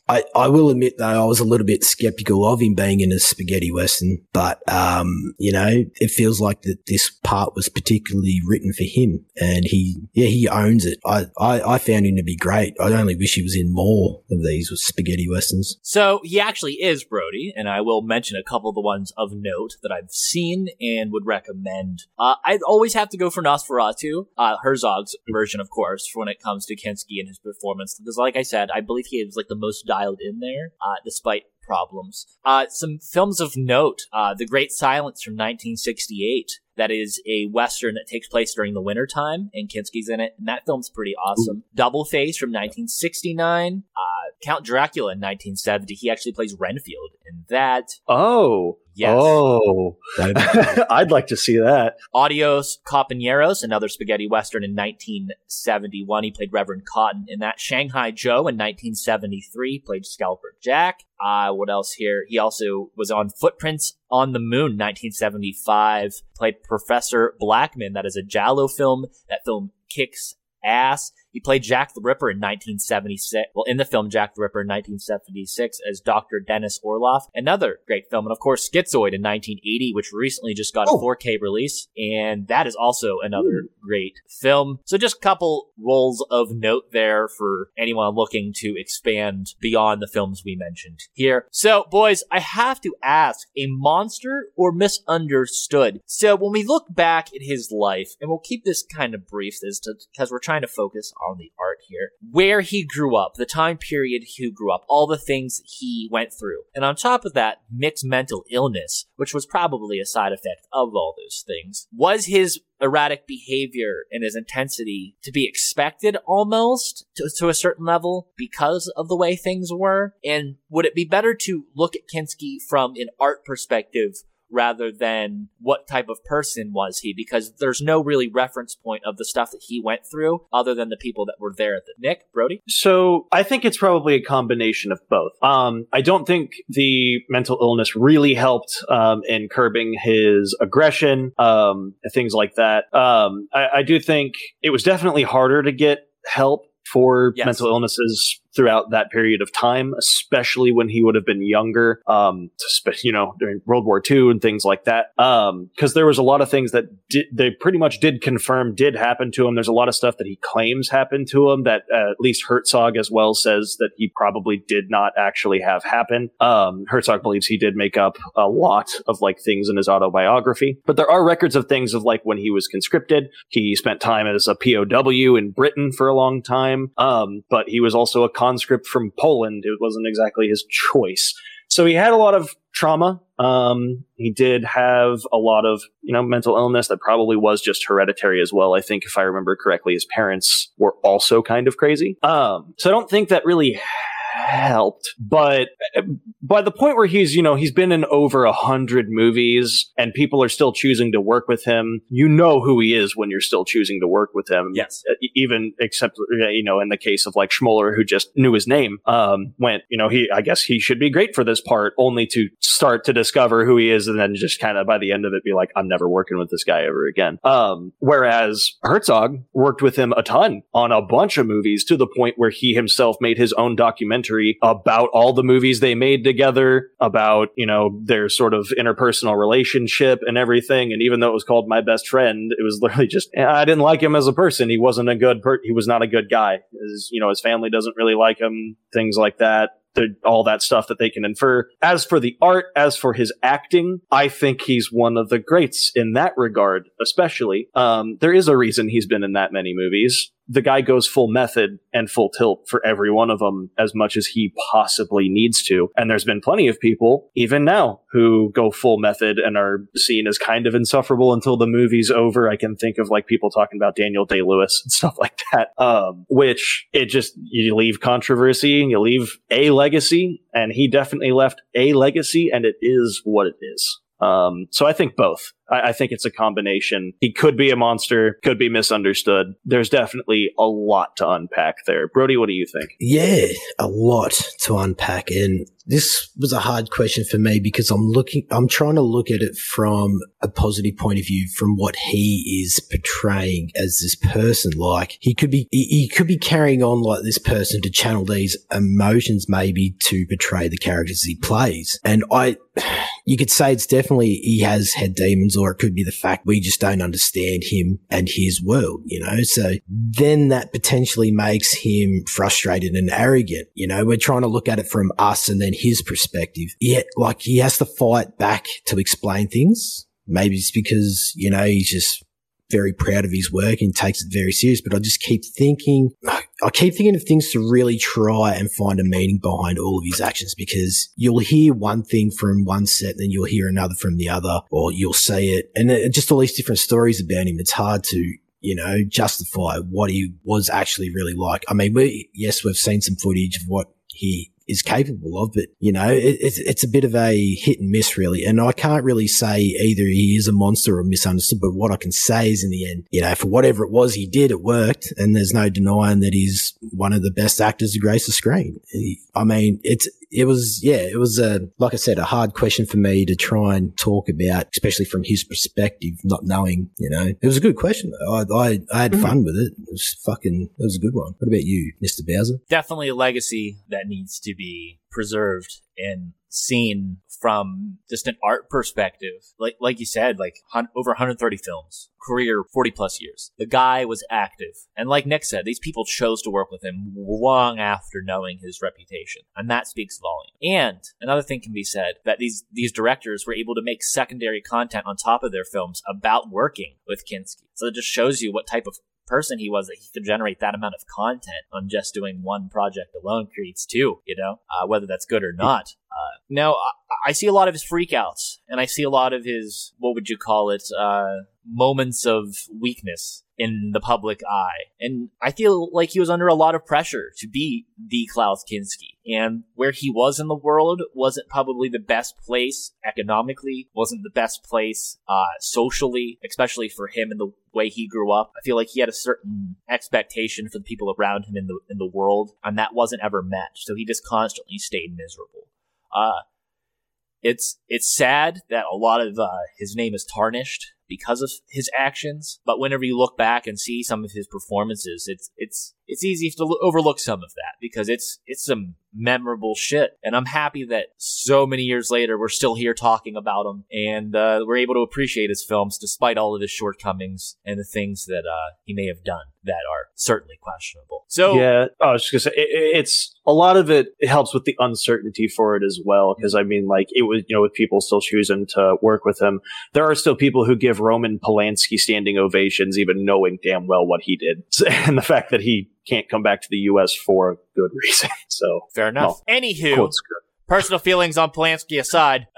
I, I will admit though, I was a little bit skeptical of him being in a spaghetti western, but, um, you know, it feels like that this part was particularly written for him and he, yeah, he owns it. I, I, I found him to be great. I only wish he was in more of these spaghetti westerns. So he actually is Brody, and I will mention a couple of the ones of note that I've seen and would recommend. Uh, I'd always have to go for Nosferatu, uh, Herzog's version, of course, when it comes to Kinski and his performance. Because, like I said, I believe he was like the most dialed in there, uh, despite problems. Uh, some films of note: uh, The Great Silence from 1968. That is a western that takes place during the wintertime, and Kinski's in it, and that film's pretty awesome. Double Face from 1969. Uh, Count Dracula in 1970. He actually plays Renfield in that. Oh, Yes. oh, I'd like to see that. Adios Compañeros, another spaghetti western in 1971. He played Reverend Cotton in that. Shanghai Joe in 1973 played Scalper Jack. Uh, what else here? He also was on Footprints on the Moon 1975. Played Professor Blackman. That is a Giallo film. That film kicks ass. He played Jack the Ripper in 1976. Well, in the film Jack the Ripper in 1976 as Dr. Dennis Orloff. Another great film. And of course, Schizoid in 1980, which recently just got Oh. a 4K release. And that is also another hmm. great film. So just a couple roles of note there for anyone looking to expand beyond the films we mentioned here. So, boys, I have to ask a monster or misunderstood? So when we look back at his life, and we'll keep this kind of brief as to because we're trying to focus on the art here. Where he grew up, the time period he grew up, all the things he went through. And on top of that, mixed mental illness, which was probably a side effect of all those things. Was his erratic behavior and his intensity to be expected almost to, to a certain level because of the way things were? And would it be better to look at Kinski from an art perspective rather than what type of person was he because there's no really reference point of the stuff that he went through other than the people that were there at the Nick Brody So I think it's probably a combination of both. Um, I don't think the mental illness really helped um, in curbing his aggression, um, things like that. Um, I, I do think it was definitely harder to get help for Yes. mental illnesses throughout that period of time, especially when he would have been younger, um, spe- you know, during World War II and things like that. Because there was a lot of things that did, they pretty much did confirm did happen to him. There's a lot of stuff that he claims happened to him that uh, at least Herzog as well says that he probably did not actually have happen. Um, Herzog believes he did make up a lot of like things in his autobiography, but there are records of things of like when he was conscripted. He spent time as a POW in Britain for a long time, um, but he was also a conscript from Poland. It wasn't exactly his choice. So he had a lot of trauma. Um, he did have a lot of, you know, mental illness that probably was just hereditary as well. I think if I remember correctly, his parents were also kind of crazy. Um, so I don't think that really helped, but uh, by the point where he's, you know, he's been in over a hundred movies and people are still choosing to work with him, you know who he is when you're still choosing to work with him. Yes. E- even except uh, you know in the case of like Schmoeller who just knew his name um went you know he I guess he should be great for this part only to start to discover who he is and then just kind of by the end of it be like I'm never working with this guy ever again. Um whereas Herzog worked with him a ton on a bunch of movies to the point where he himself made his own documentary about all the movies they made together about you know their sort of interpersonal relationship and everything and even though it was called my best friend it was literally just i didn't like him as a person he wasn't a good per- he was not a good guy his, you know his family doesn't really like him things like that the, all that stuff that they can infer. As for the art, as for his acting, I think he's one of the greats in that regard, especially. Um, there is a reason he's been in that many movies. The guy goes full method and full tilt for every one of them as much as he possibly needs to. And there's been plenty of people, even now, who go full method and are seen as kind of insufferable until the movie's over. I can think of like people talking about Daniel Day Lewis and stuff like that. Um, which it just, you leave controversy and you leave a legacy. And he definitely left a legacy and it is what it is. Um, so I think both. I, I think it's a combination. He could be a monster, could be misunderstood. There's definitely a lot to unpack there. Brody, what do you think? Yeah, a lot to unpack. And this was a hard question for me because I'm looking, I'm trying to look at it from a positive point of view from what he is portraying as this person. Like he could be, he, he could be carrying on like this person to channel these emotions maybe to portray the characters he plays. And I, you could say it's definitely he has had demons or it could be the fact we just don't understand him and his world, you know? So then that potentially makes him frustrated and arrogant. You know, we're trying to look at it from us and then his perspective. Yet, like he has to fight back to explain things. Maybe it's because, you know, he's just very proud of his work and takes it very serious. But I just keep thinking, oh, I keep thinking of things to really try and find a meaning behind all of his actions because you'll hear one thing from one set and then you'll hear another from the other, or you'll say it, and just all these different stories about him. It's hard to you know, justify what he was actually really like. I mean, we, yes, we've seen some footage of what he is capable of, but you know, it, it's, it's a bit of a hit and miss really. And I can't really say either he is a monster or misunderstood, but what I can say is in the end, you know, for whatever it was he did, it worked. And there's no denying that he's one of the best actors to grace the screen. He- I mean, it's, it was, yeah, it was a, like I said, a hard question for me to try and talk about, especially from his perspective, not knowing, you know, it was a good question. I, I, I had mm-hmm. fun with it. It was fucking, it was a good one. What about you, Mr. Bowser? definitely a legacy that needs to be preserved and seen from just an art perspective. Like like you said, like hun- over 130 films, career 40 plus years. The guy was active, and like Nick said, these people chose to work with him long after knowing his reputation, and that speaks volume. And another thing can be said that these these directors were able to make secondary content on top of their films about working with Kinski. So it just shows you what type of person he was that he could generate that amount of content on just doing one project alone creates two, you know, uh, whether that's good or not. Uh, now, I, I see a lot of his freakouts, and I see a lot of his, what would you call it, uh, moments of weakness in the public eye. And I feel like he was under a lot of pressure to be the Klaus Kinski. And where he was in the world wasn't probably the best place economically, wasn't the best place uh, socially, especially for him and the way he grew up. I feel like he had a certain expectation for the people around him in the in the world, and that wasn't ever met. So he just constantly stayed miserable. Uh, it's it's sad that a lot of uh, his name is tarnished because of his actions. But whenever you look back and see some of his performances, it's it's it's easy to overlook some of that because it's it's some memorable shit. And I'm happy that so many years later we're still here talking about him and uh, we're able to appreciate his films despite all of his shortcomings and the things that uh, he may have done that are certainly questionable. So yeah, I was just gonna say it, it's a lot of it. It helps with the uncertainty for it as well, because I mean, like it was you know with people still choosing to work with him, there are still people who give Roman Polanski standing ovations, even knowing damn well what he did, and the fact that he can't come back to the U.S. for a good reason. So fair enough. no, Anywho, personal feelings on Polanski aside.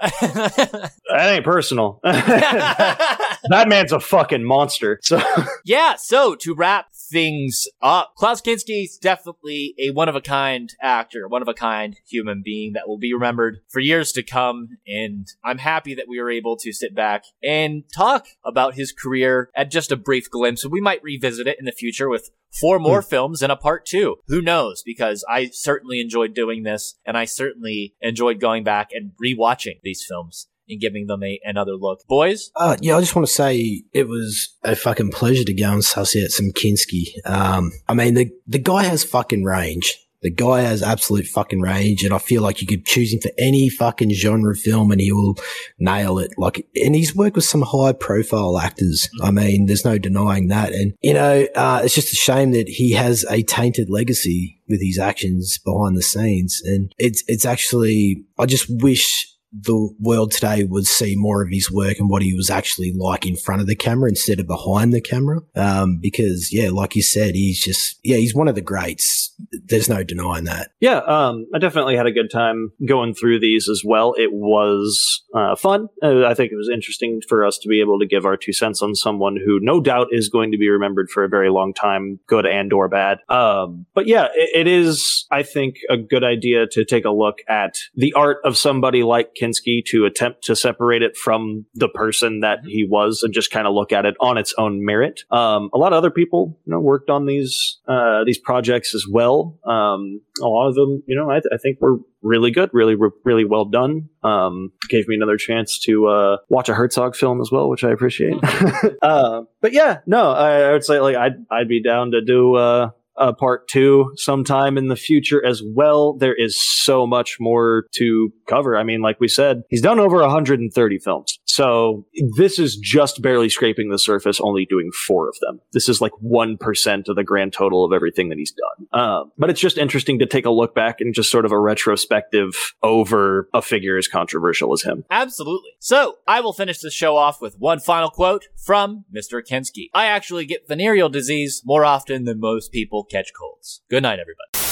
That ain't personal. that man's a fucking monster. So yeah, so to wrap things up, Klaus Kinski is definitely a one of a kind actor, one of a kind human being that will be remembered for years to come. And I'm happy that we were able to sit back and talk about his career at just a brief glimpse. We might revisit it in the future with four more hmm. films and a part two. Who knows? Because I certainly enjoyed doing this and I certainly enjoyed going back and rewatching these films and giving them a, another look. Boys, Uh, yeah, I just want to say it was a fucking pleasure to go and suss out some Kinski. Um, I mean, the, the guy has fucking range. The guy has absolute fucking range, and I feel like you could choose him for any fucking genre film and he will nail it. Like, and he's worked with some high profile actors. I mean, there's no denying that. And, you know, uh, it's just a shame that he has a tainted legacy with his actions behind the scenes. And it's, it's actually, I just wish the world today would see more of his work and what he was actually like in front of the camera instead of behind the camera. Um, because yeah, like you said, he's just, yeah, he's one of the greats. There's no denying that. yeah, um, I definitely had a good time going through these as well. It was uh, fun. Uh, I think it was interesting for us to be able to give our two cents on someone who no doubt is going to be remembered for a very long time, good and or bad. Um, but yeah, it, it is, I think, a good idea to take a look at the art of somebody like Kinski to attempt to separate it from the person that he was and just kind of look at it on its own merit. Um, a lot of other people, you know, worked on these uh, these projects as well. Um, a lot of them, you know, I, I think were really good, really, really well done. Um, gave me another chance to uh, watch a Herzog film as well, which I appreciate. uh, but yeah, no, I, I would say like I'd I'd be down to do uh, a part two sometime in the future as well. There is so much more to cover. I mean, like we said, he's done over 130 films. So this is just barely scraping the surface, only doing four of them. This is like 1% of the grand total of everything that he's done. Um, but it's just interesting to take a look back and just sort of a retrospective over a figure as controversial as him. Absolutely. So, I will finish the show off with one final quote from Mr. Kinski. I actually get venereal disease more often than most people catch colds. Good night, everybody.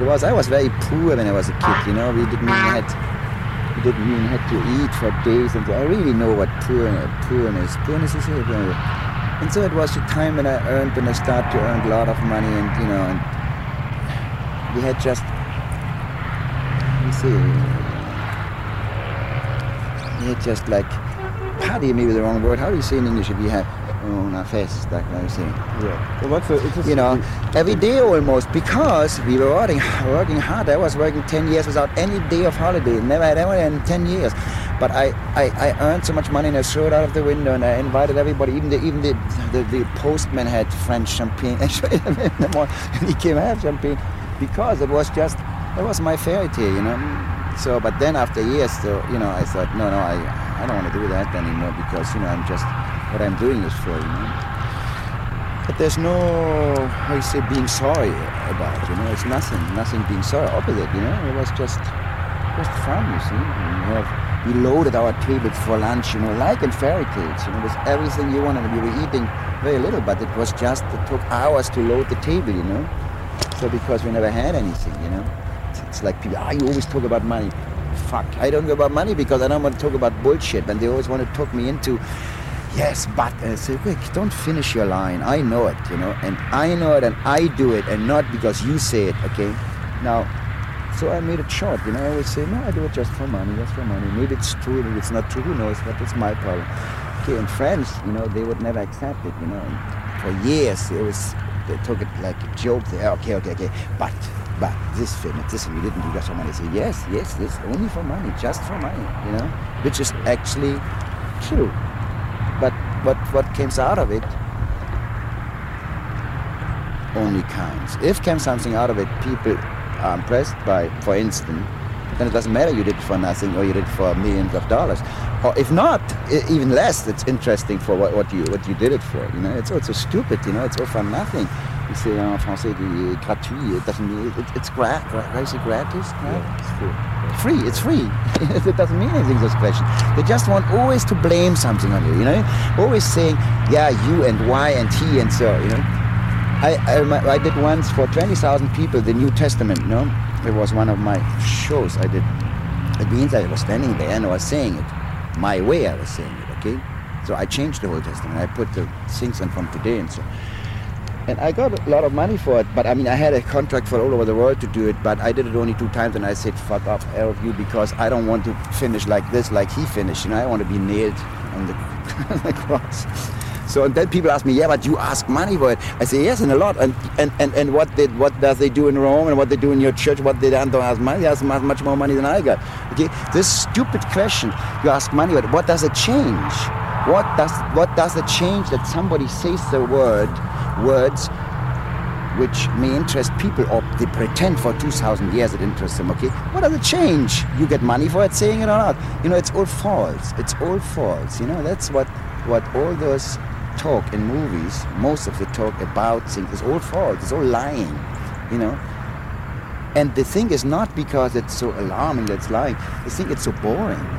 It was I was very poor when I was a kid. You know, we didn't even had we didn't even had to eat for days, and I really know what poor poorness poorness is. Know. And so it was the time when I earned when I started to earn a lot of money, and you know, and we had just let me see, we had just like party, maybe the wrong word. How do you say in English if you have on a fest, like what I'm saying? Yeah. Well, that's a, it's a, you know, every day almost because we were working, working hard. I was working 10 years without any day of holiday, never had ever in 10 years. But I, I, I earned so much money and I threw it out of the window and I invited everybody, even the, even the, the, the postman had French champagne. I showed him in the morning and he came had champagne because it was just, it was my fairy tale, you know. So, but then after years, so, you know, I thought, no, no, I, I don't want to do that anymore because, you know, I'm just, what I'm doing is for, you know. But there's no, how you say, being sorry about you know. It's nothing, nothing being sorry. Opposite, you know. It was just, just fun, you see. You have, we loaded our tables for lunch, you know, like in fairy tales, you know, with everything you wanted. We were eating very little, but it was just, it took hours to load the table, you know. So because we never had anything, you know. It's, like people, ah, you always talk about money. Fuck, I don't talk about money because I don't want to talk about bullshit. And they always want to talk me into, yes, but. And I say, Rick, don't finish your line. I know it, you know, and I know it and I do it and not because you say it, okay? Now, so I made it short, you know. I always say, no, I do it just for money, just for money. Maybe it's true, maybe it's not true, who knows, but it's my problem. Okay, and friends, you know, they would never accept it, you know. And for years, they always they took it like a joke. They, okay, okay, okay, but, but this film, this film, you didn't do that for money. Say, yes, yes, this only for money, just for money, you know, which is actually true. But what what comes out of it only counts. If comes something out of it, people are impressed by, for instance, then it doesn't matter you did it for nothing or you did it for millions of dollars. Or if not, even less, it's interesting for what, what you what you did it for. You know, it's also stupid. You know, it's all for nothing. You say en français, gratuit. It doesn't mean it, it's gra, gra, how is it gratis. Gra- free. It's free. it doesn't mean anything. Those questions. They just want always to blame something on you. You know, always saying, yeah, you and why and he and so. You know. I, I, I did once for 20,000 people the New Testament, no? It was one of my shows I did. It means I was standing there and I was saying it. My way I was saying it, okay? So I changed the whole Testament. I put the things in from today and so. And I got a lot of money for it, but I mean, I had a contract for all over the world to do it, but I did it only two times and I said, fuck off, all of you, because I don't want to finish like this, like he finished. You know, I want to be nailed on the, on the cross. So and then people ask me, yeah, but you ask money for it. I say yes, and a lot. And and, and, and what did what does they do in Rome and what they do in your church? What they don't ask money? They ask mu- much more money than I got. Okay, this stupid question. You ask money, but what does it change? What does what does it change that somebody says the word words which may interest people or they pretend for 2000 years it interests them okay? What does it change? You get money for it saying it or not. You know it's all false. It's all false you know? That's what what all those talk in movies most of the talk about things is all false. It's all lying you know? And the thing is not because it's so alarming that's lying. The thing it's so boring